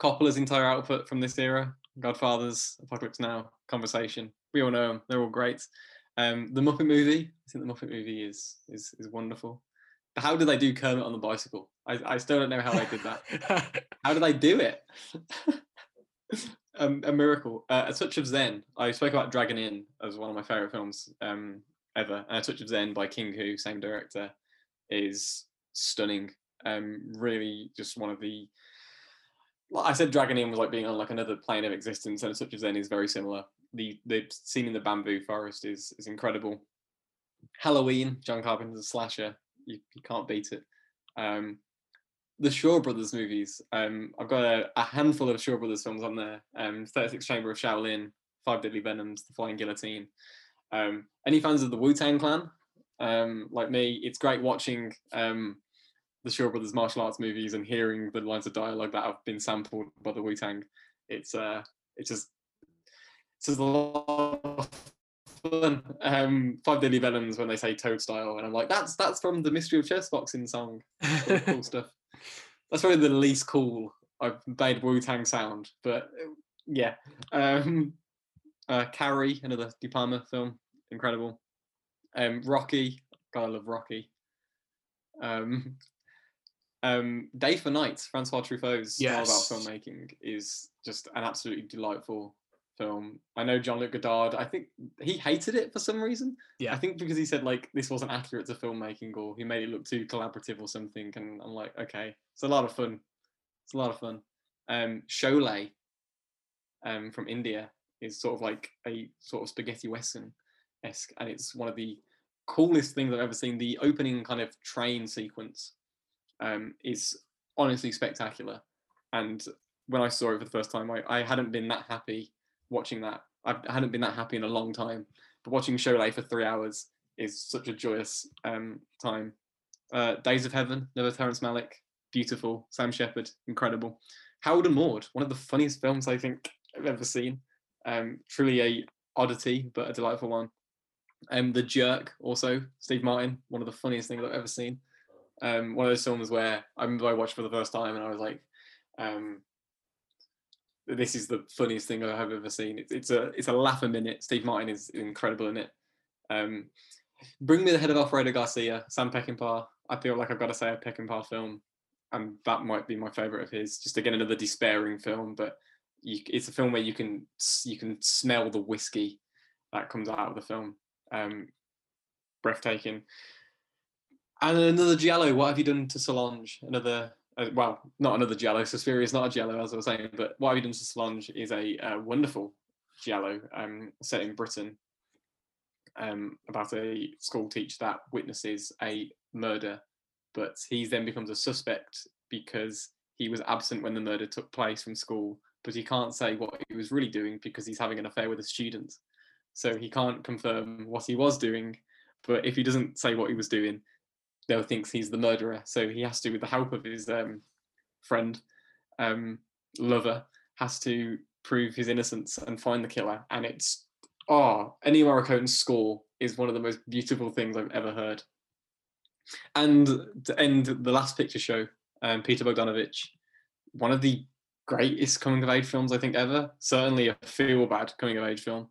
Coppola's entire output from this era, Godfathers, Apocalypse Now, Conversation, we all know them. They're all great. Um, the Muppet movie, I think the Muppet movie is is is wonderful. How did they do Kermit on the bicycle? I, I still don't know how they did that. How did they do it? um, a miracle. Uh, a Touch of Zen. I spoke about Dragon Inn as one of my favorite films um, ever. And A Touch of Zen by King Hu, same director, is stunning. Um, really, just one of the. Well, I said Dragon Inn was like being on like another plane of existence, and Touch of Zen is very similar. The the scene in the bamboo forest is is incredible. Halloween, John Carpenter's slasher. You, you can't beat it. Um, the Shaw Brothers movies. Um, I've got a, a handful of Shaw Brothers films on there. Um, 36 Chamber of Shaolin, Five Deadly Venoms, The Flying Guillotine. Um, any fans of the Wu Tang Clan, um, like me, it's great watching um, the Shaw Brothers martial arts movies and hearing the lines of dialogue that have been sampled by the Wu Tang. It's uh, it's just it's just a lot of fun. Um, Five Deadly Venoms when they say Toad Style, and I'm like, that's that's from the Mystery of Chess Boxing song. Cool, stuff. That's probably the least cool I've made Wu Tang sound, but yeah. Um, uh, Carrie, another De Palma film, incredible. Um, Rocky, God, I love Rocky. Um, um, Day for Night, Francois Truffaut's Yes. about filmmaking is just an absolutely delightful film. I know John Luc Godard. I think he hated it for some reason. Yeah. I think because he said like this wasn't accurate to filmmaking or he made it look too collaborative or something. And I'm like, okay, it's a lot of fun. It's a lot of fun. Um, Sholay, um, from India is sort of like a sort of spaghetti western esque, and it's one of the coolest things I've ever seen. The opening kind of train sequence um, is honestly spectacular. And when I saw it for the first time, I, I hadn't been that happy watching that. I hadn't been that happy in a long time. But watching Sholay for three hours is such a joyous um, time. Uh, Days of Heaven, another Terrence Malick, beautiful. Sam Shepard, incredible. Harold and Maude, one of the funniest films I think I've ever seen. Um, truly a oddity, but a delightful one. Um, The Jerk, also Steve Martin, one of the funniest things I've ever seen. Um, one of those films where I remember I watched for the first time and I was like, um, "This is the funniest thing I have ever seen." It's, it's a it's a laugh a minute. Steve Martin is incredible in it. Um, Bring Me the Head of Alfredo Garcia, Sam Peckinpah. I feel like I've got to say a Peckinpah film, and that might be my favorite of his. Just again another despairing film, but you, it's a film where you can you can smell the whiskey that comes out of the film. Um, breathtaking. And another Giallo. What have you done to Solange? Another. Uh, well, not another Giallo. Suspiria is not a Giallo, as I was saying. But what have you done to Solange is a, uh wonderful Giallo um, set in Britain um, about a school teacher that witnesses a murder, but he then becomes a suspect because he was absent when the murder took place from school, but he can't say what he was really doing because he's having an affair with a student. So he can't confirm what he was doing, but if he doesn't say what he was doing, they'll think he's the murderer. So he has to, with the help of his um, friend, um, lover, has to prove his innocence and find the killer. And it's ah, oh, Ennio Morricone's score is one of the most beautiful things I've ever heard. And to end the last picture show, um, Peter Bogdanovich, one of the greatest coming of age films I think ever. Certainly a feel bad coming of age film,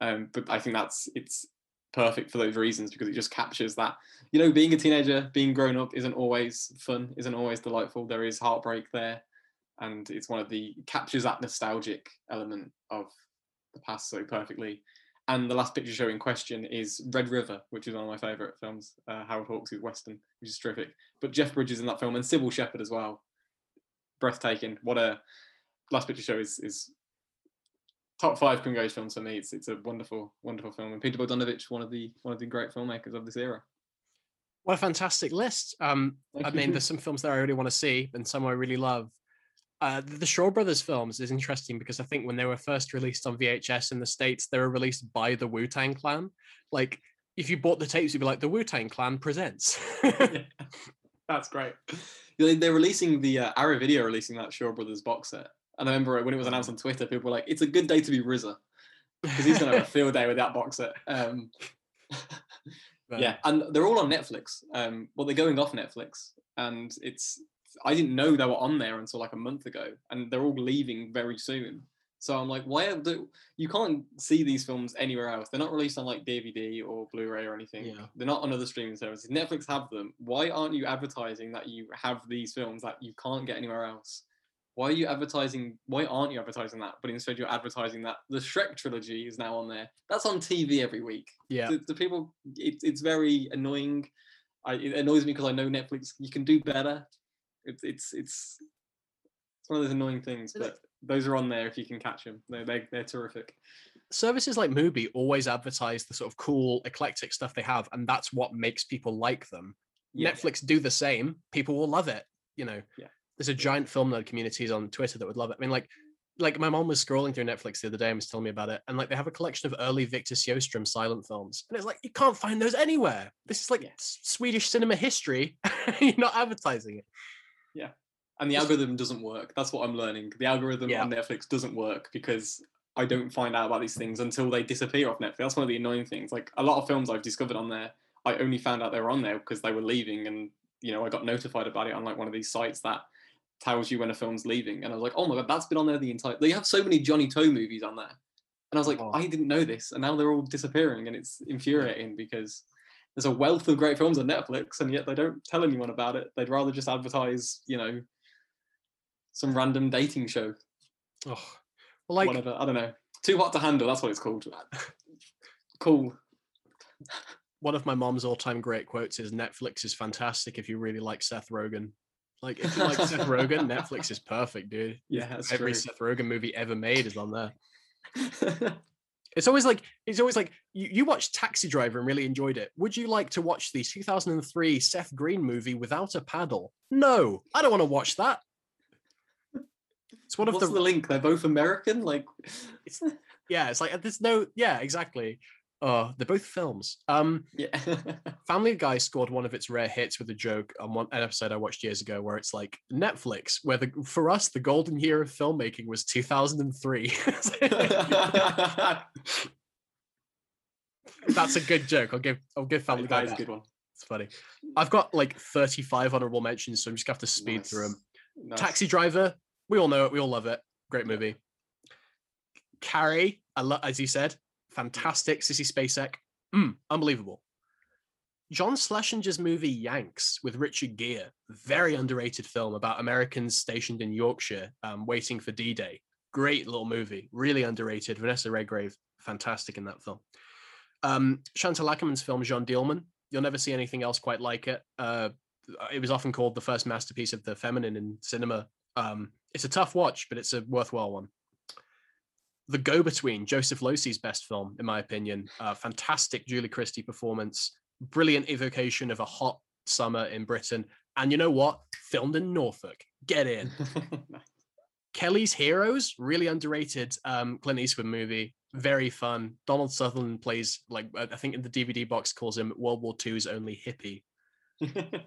um, but I think that's it's perfect for those reasons because it just captures that you know being a teenager, being grown up isn't always fun, isn't always delightful. There is heartbreak there, and it's one of the captures that nostalgic element of the past so perfectly. And the last picture show in question is Red River, which is one of my favourite films. Uh, Howard Hawks' Western, which is terrific. But Jeff Bridges in that film and Cybill Shepherd as well. Breathtaking. What a last picture show is is top five Congo films for me. It's it's a wonderful, wonderful film. And Peter Bogdanovich, one of the one of the great filmmakers of this era. What a fantastic list. Um, I mean, there's some films that I really want to see and some I really love. Uh, the Shaw Brothers films is interesting because I think when they were first released on VHS in the States, they were released by the Wu Tang Clan. Like, if you bought the tapes, you'd be like, the Wu Tang Clan presents. Yeah, That's great. They- They're releasing the uh, Arrow Video releasing that Shaw Brothers box set. And I remember when it was announced on Twitter, people were like, "It's a good day to be RZA because he's gonna have a field day with that box set." Um, But, yeah, and they're all on Netflix. Um, well, they're going off Netflix, and it's I didn't know they were on there until like a month ago, and they're all leaving very soon. So I'm like, why are the, you can't see these films anywhere else? They're not released on like DVD or Blu-ray or anything. Yeah. They're not on other streaming services. Netflix have them. Why aren't you advertising that you have these films that you can't get anywhere else? Why are you advertising? Why aren't you advertising that? But instead, you're advertising that the Shrek trilogy is now on there. That's on TV every week yeah. the, the people it, it's very annoying I, it annoys me because i know netflix you can do better it's it's it's it's one of those annoying things but those are on there if you can catch them they're, they're, they're terrific services like Mubi always advertise the sort of cool, eclectic stuff they have, and that's what makes people like them. Yeah. Netflix do the same, people will love it. You know, Yeah. There's a giant film nerd communities on Twitter that would love it. I mean, like, like my mom was scrolling through Netflix the other day and was telling me about it, and like they have a collection of early Victor Sjöström silent films, and it's like you can't find those anywhere. This is like Yeah. Swedish cinema history. You're not advertising it. Yeah, and the Just- algorithm doesn't work that's what i'm learning the algorithm Yeah. on netflix doesn't work because i don't find out about these things until they disappear off netflix that's one of the annoying things like a lot of films i've discovered on there i only found out they were on there because they were leaving and you know i got notified about it on like one of these sites that tells you when a film's leaving. And i was like oh my god that's been on there the entire they have so many Johnnie To movies on there. And i was like Oh. i didn't know this. And now they're all disappearing and it's infuriating because there's a wealth of great films on netflix and yet they don't tell anyone about it. They'd rather just advertise you know some random dating show. Oh, well, like whatever i don't know. Too hot to handle that's what it's called. Cool. One of my mom's all-time great quotes is Netflix is fantastic if you really like Seth Rogen. Like if you like Seth Rogen, Netflix is perfect, dude. yeah Every true Seth Rogen movie ever made is on there. It's always like it's always like you, you watched Taxi Driver and really enjoyed it. Would you like to watch the 2003 Seth Green movie without a paddle? No, I don't want to watch that. It's one of what's the, the link they're both american like It's- yeah. It's like there's no yeah exactly. Oh, they're both films. Um, yeah Family Guy scored one of its rare hits with a joke on one an episode I watched years ago, where it's like Netflix, where the for us the golden year of filmmaking was 2003. That's a good joke. I'll give I'll give Family Guy a good one It's funny. I've got like 35 honorable mentions, so I'm just gonna have to speed through them. Nice. Nice. Taxi Driver, we all know it, we all love it. Great movie. Carrie, I love as you said, fantastic. Sissy Spacek, mm, unbelievable. John Schlesinger's movie Yanks with Richard Gere, very underrated film about Americans stationed in Yorkshire, um, waiting for D-Day. Great little movie, really underrated. Vanessa Redgrave, fantastic in that film. Um, Chantal Akerman's film Jeanne Dielman. You'll never see anything else quite like it. Uh, it was often called the first masterpiece of the feminine in cinema. Um, it's a tough watch, but it's a worthwhile one. The Go Between, Joseph Losey's best film, in my opinion. Uh, fantastic Julie Christie performance, brilliant evocation of a hot summer in Britain. And you know what? Filmed in Norfolk. Get in. Kelly's Heroes, really underrated um, Clint Eastwood movie. Very fun. Donald Sutherland plays, like, I think in the DVD box calls him World War II's only hippie.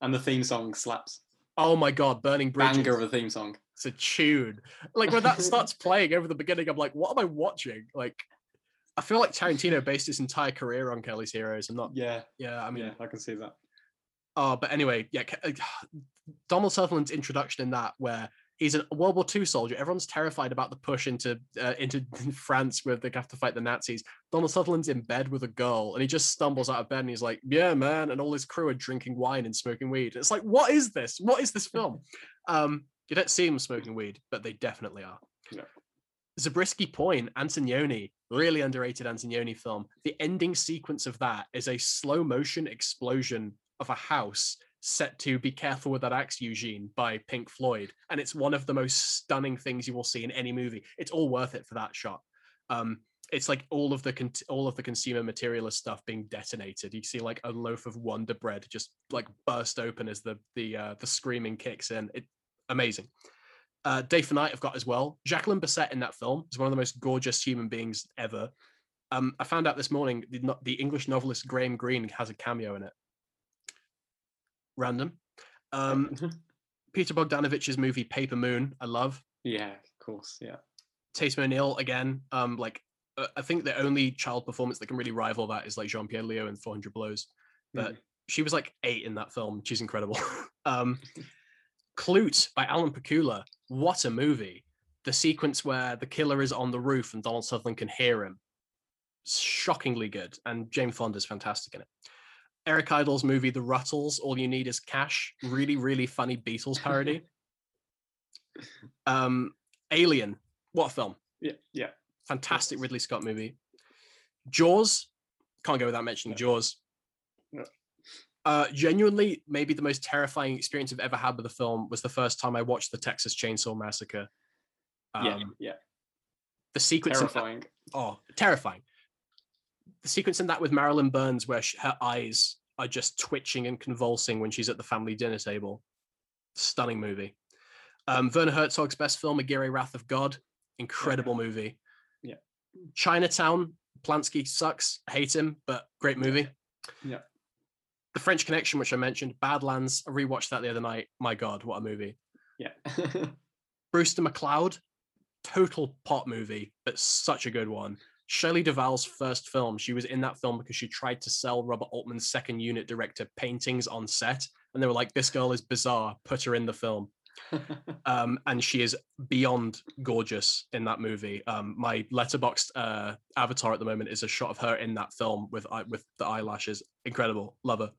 and the theme song slaps Oh my God, Burning Bridges. banger of a theme song It's a tune. Like when that starts playing over the beginning, I'm like, what am I watching? Like, I feel like Tarantino based his entire career on Kelly's Heroes. I'm not. yeah Yeah, I mean, yeah i can see that oh, but anyway, yeah. Uh, Donald Sutherland's introduction in that, where he's a World War II soldier. Everyone's terrified about the push into uh, into France where they have to fight the Nazis. Donald Sutherland's in bed with a girl, and he just stumbles out of bed and he's like, "Yeah, man!" And all his crew are drinking wine and smoking weed. It's like, what is this? What is this film? Um, you don't see them smoking weed, but they definitely are. Yeah. Zabriskie Point, Antonioni, really underrated Antonioni film. The ending sequence of that is a slow motion explosion of a house set to Be Careful with That Axe, Eugene by Pink Floyd. And it's one of the most stunning things you will see in any movie. It's all worth it for that shot. Um, it's like all of the con- all of the consumer materialist stuff being detonated. You see like a loaf of Wonder Bread just like burst open as the the uh, the screaming kicks in. It amazing. Uh, Day for Night I've got as well. Jacqueline Bisset in that film is one of the most gorgeous human beings ever. Um, I found out this morning the, no- the English novelist Graham Greene has a cameo in it. Random. Um, Peter Bogdanovich's movie Paper Moon, I love. yeah, of course. Yeah. Tatum O'Neal again. Um, like uh, I think the only child performance that can really rival that is like Jean Pierre Léaud in 400 Blows. But Mhm. she was like eight in that film. She's incredible. um, Klute by Alan Pakula. What a movie! The sequence where the killer is on the roof and Donald Sutherland can hear him. Shockingly good, and James Jane Fonda's fantastic in it. Eric Idle's movie The Ruttles. All you need is cash. Really, really funny Beatles parody. um, Alien. What a film! Yeah. Yeah. Fantastic Ridley Scott movie. Jaws. Can't go without mentioning No. Jaws. No. Uh, genuinely, maybe the most terrifying experience I've ever had with a film was the first time I watched the Texas Chainsaw Massacre. yeah. Um, Yeah. The sequence, in that- Terrifying. oh, terrifying. The sequence in that with Marilyn Burns, where sh her eyes are just twitching and convulsing when she's at the family dinner table. Stunning movie. Um, Werner Herzog's best film, Aguirre Wrath of God. Incredible movie. Yeah. Chinatown, Polanski sucks. I hate him, but great movie. Yeah. The French Connection, which I mentioned, Badlands. I rewatched that the other night. My God, what a movie. Yeah. Brewster McCloud, total pot movie, but such a good one. Shelley Duvall's first film. She was in that film because she tried to sell Robert Altman's second unit director paintings on set. And they were like, this girl is bizarre. Put her in the film. Um, and she is beyond gorgeous in that movie. Um, my Letterboxd uh, avatar at the moment is a shot of her in that film with with the eyelashes. Incredible, love her.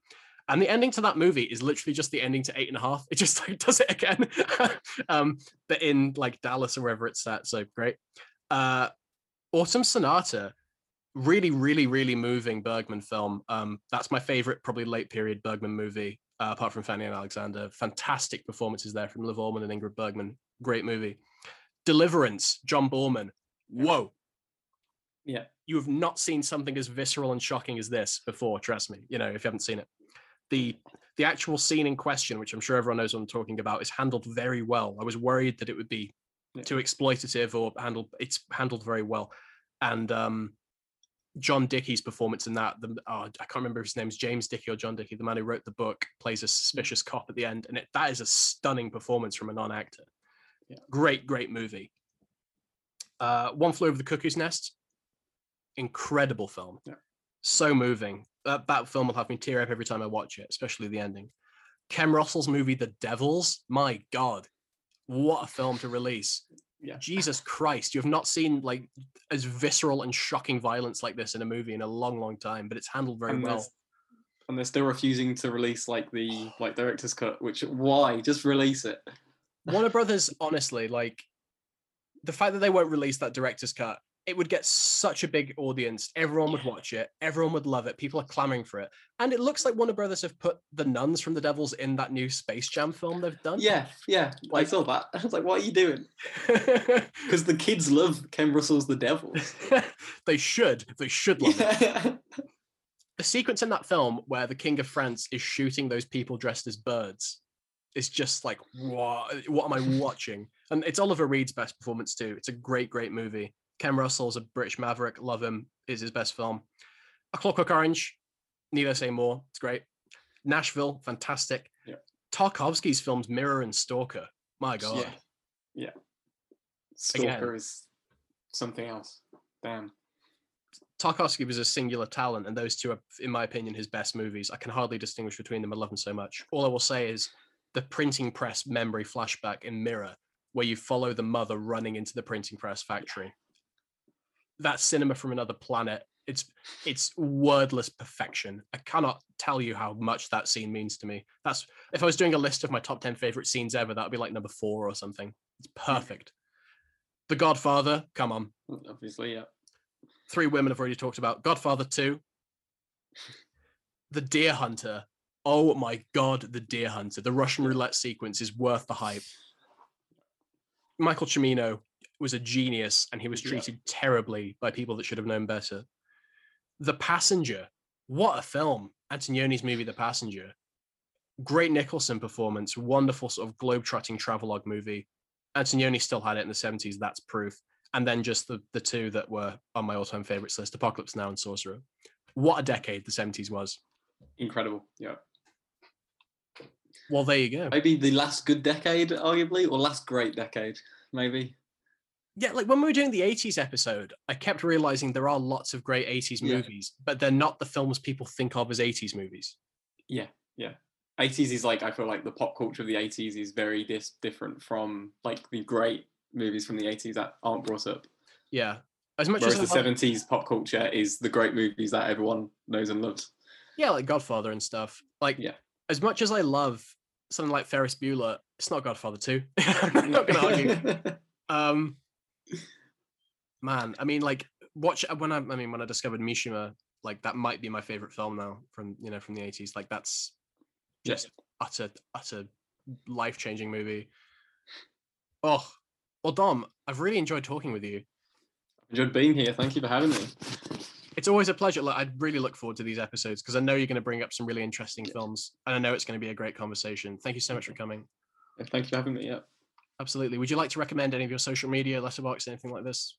And the ending to that movie is literally just the ending to eight and a half. It just like does it again, um, but in like Dallas or wherever it's set. So great. Uh, Autumn Sonata, really, really, really moving Bergman film. Um, that's my favorite, probably late period Bergman movie, uh, apart from Fanny and Alexander. Fantastic performances there from Liv Ullmann and Ingrid Bergman. Great movie. Deliverance, John Boorman. Whoa. Yeah. You have not seen something as visceral and shocking as this before, trust me, you know, if you haven't seen it. The the actual scene in question, which I'm sure everyone knows what I'm talking about, is handled very well. I was worried that it would be Yeah. too exploitative or handled it's handled very well. And um John Dickey's performance in that, the, oh, I can't remember if his name's James Dickey or John Dickey, the man who wrote the book, plays a suspicious cop at the end, and it, that is a stunning performance from a non-actor. Yeah. Great, great movie. Uh, One Flew Over the Cuckoo's Nest, incredible film. Yeah. So moving. That that film will have me tear up every time I watch it, especially the ending. Ken Russell's movie The Devils, my God, what a film to release! Yeah. Jesus Christ, you have not seen like as visceral and shocking violence like this in a movie in a long, long time, but it's handled very and well. and they're still refusing to release like the like director's cut. Which why? Just release it. Warner Brothers, honestly, like the fact that they won't release that director's cut, it would get such a big audience. Everyone would watch it. Everyone would love it. People are clamoring for it. And it looks like Warner Brothers have put the nuns from the Devils in that new Space Jam film they've done. Yeah, yeah. I Like- saw that. I was like, what are you doing? Because the kids love Ken Russell's The Devil. they should. They should love it. the sequence in that film where the king of france is shooting those people dressed as birds is just like what what am i watching and it's oliver reed's best performance too it's a great great movie ken russell's a british maverick love him is his best film a clockwork orange need i say more it's great nashville fantastic Yeah. tarkovsky's films mirror and stalker my god Yeah. Yeah. Stalker is something else. Damn. Tarkovsky was a singular talent, and those two are, in my opinion, his best movies. I can hardly distinguish between them. I love them so much. All I will say is the printing press memory flashback in Mirror, where you follow the mother running into the printing press factory. That's cinema from another planet. It's it's wordless perfection. I cannot tell you how much that scene means to me. That's if I was doing a list of my top 10 favorite scenes ever, that would be like number four or something. It's hmm. perfect. The Godfather, come on. Mm, obviously, yeah. Three women I've already talked about. Godfather 2. The Deer Hunter. Oh my god, the Deer Hunter. The Russian roulette sequence is worth the hype. Michael Cimino was a genius and he was Yeah. treated terribly by people that should have known better. The Passenger. What a film. Antonioni's movie, The Passenger. Great Nicholson performance. Wonderful sort of globe-trotting travelogue movie. Antonioni still had it in the 70s. That's proof. And then just the, the two that were on my all-time favorites list, Apocalypse Now and Sorcerer. What a decade the 70s was. Incredible. Yeah. Well, there you go. Maybe the last good decade, arguably, or last great decade, maybe. Yeah, like when we were doing the 80s episode, I kept realizing there are lots of great 80s Yeah. movies, but they're not the films people think of as 80s movies. Yeah, yeah. 80s is like I feel like the pop culture of the 80s is very dis- different from like the great movies from the 80s that aren't brought up. Yeah. As much Whereas as the love- 70s pop culture is the great movies that everyone knows and loves. yeah, like Godfather and stuff. Like Yeah. as much as I love something like Ferris Bueller, it's not Godfather 2. I'm not gonna argue. Um man, I mean like watch uh, when I I mean when I discovered Mishima, like that might be my favorite film now from you know from the 80s. Like that's just Yeah. utter utter life-changing movie. Oh, well Dom, I've really enjoyed talking with you. Enjoyed being here. Thank you for having me. It's always a pleasure. Like, I really look forward to these episodes because I know you're going to bring up some really interesting films, and I know it's going to be a great conversation. Thank you so much for coming. Thank you for having me. Yeah. Absolutely. Would you like to recommend any of your social media, Letterboxd, anything like this?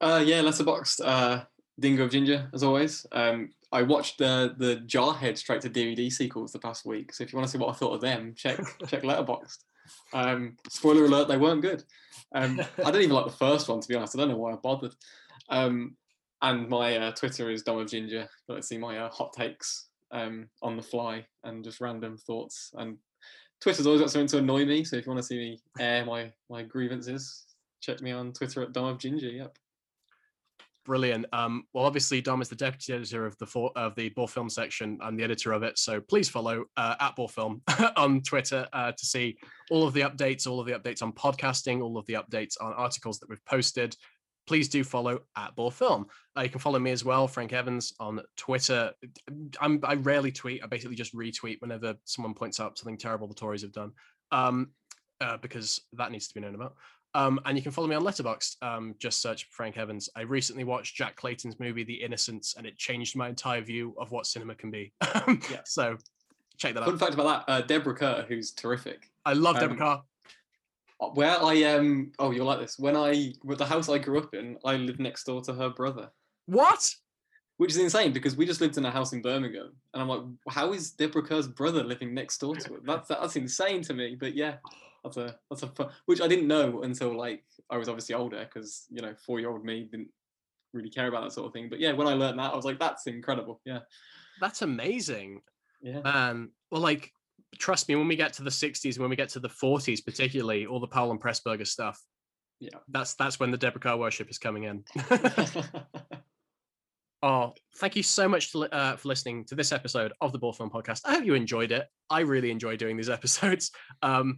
Uh, yeah, Letterboxd, uh, Dingo of Ginger, as always. Um, I watched the the Jarhead straight to DVD sequels the past week, so if you want to see what I thought of them, check check Letterboxd. Um, spoiler alert: they weren't good. Um, I don't even like the first one, to be honest. I don't know why I bothered. Um, and my uh, Twitter is Dom of Ginger. Let's see my uh, hot takes um, on the fly and just random thoughts. And Twitter's always got something to annoy me. So if you want to see me air my my grievances, check me on Twitter at Dom of Ginger. Yep. Brilliant. Um, well, obviously, Dom is the deputy editor of the for, of the Boar Film section. I'm the editor of it, so please follow uh, at Boar Film on Twitter uh, to see all of the updates, all of the updates on podcasting, all of the updates on articles that we've posted. Please do follow at Boar Film. Uh, you can follow me as well, Frank Evans, on Twitter. I'm, I rarely tweet. I basically just retweet whenever someone points out something terrible the Tories have done, um, uh, because that needs to be known about. Um, and you can follow me on Letterboxd. Um, just search Frank Evans. I recently watched Jack Clayton's movie The Innocents, and it changed my entire view of what cinema can be. Yeah. So check that out. Fun fact about that: uh, Deborah Kerr, who's terrific. I love Deborah um. Uh, Where I um oh you'll like this. When I with the house I grew up in, I lived next door to her brother, What? which is insane because we just lived in a house in Birmingham, and I'm like, how is Deborah Kerr's brother living next door to it? That's that's insane to me. But yeah, that's a that's a fun, which I didn't know until like I was obviously older because you know four year old me didn't really care about that sort of thing. But yeah, when I learned that, I was like, that's incredible. Yeah, That's amazing, yeah. man. Well, like, trust me, when we get to the 60s, when we get to the 40s, particularly all the Powell and Pressburger stuff, Yeah. that's that's when the Deborah Kerr worship is coming in. Oh, thank you so much to, uh, for listening to this episode of the Boar Film Podcast. I hope you enjoyed it. I really enjoy doing these episodes. Um,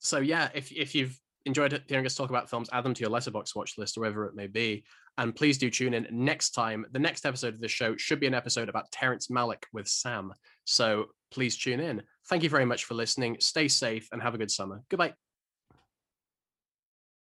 so yeah, if if you've enjoyed hearing us talk about films, add them to your Letterboxd watch list, or wherever it may be. And please do tune in next time. The next episode of the show should be an episode about Terrence Malick with Sam. So please tune in. Thank you very much for listening. Stay safe and have a good summer. Goodbye.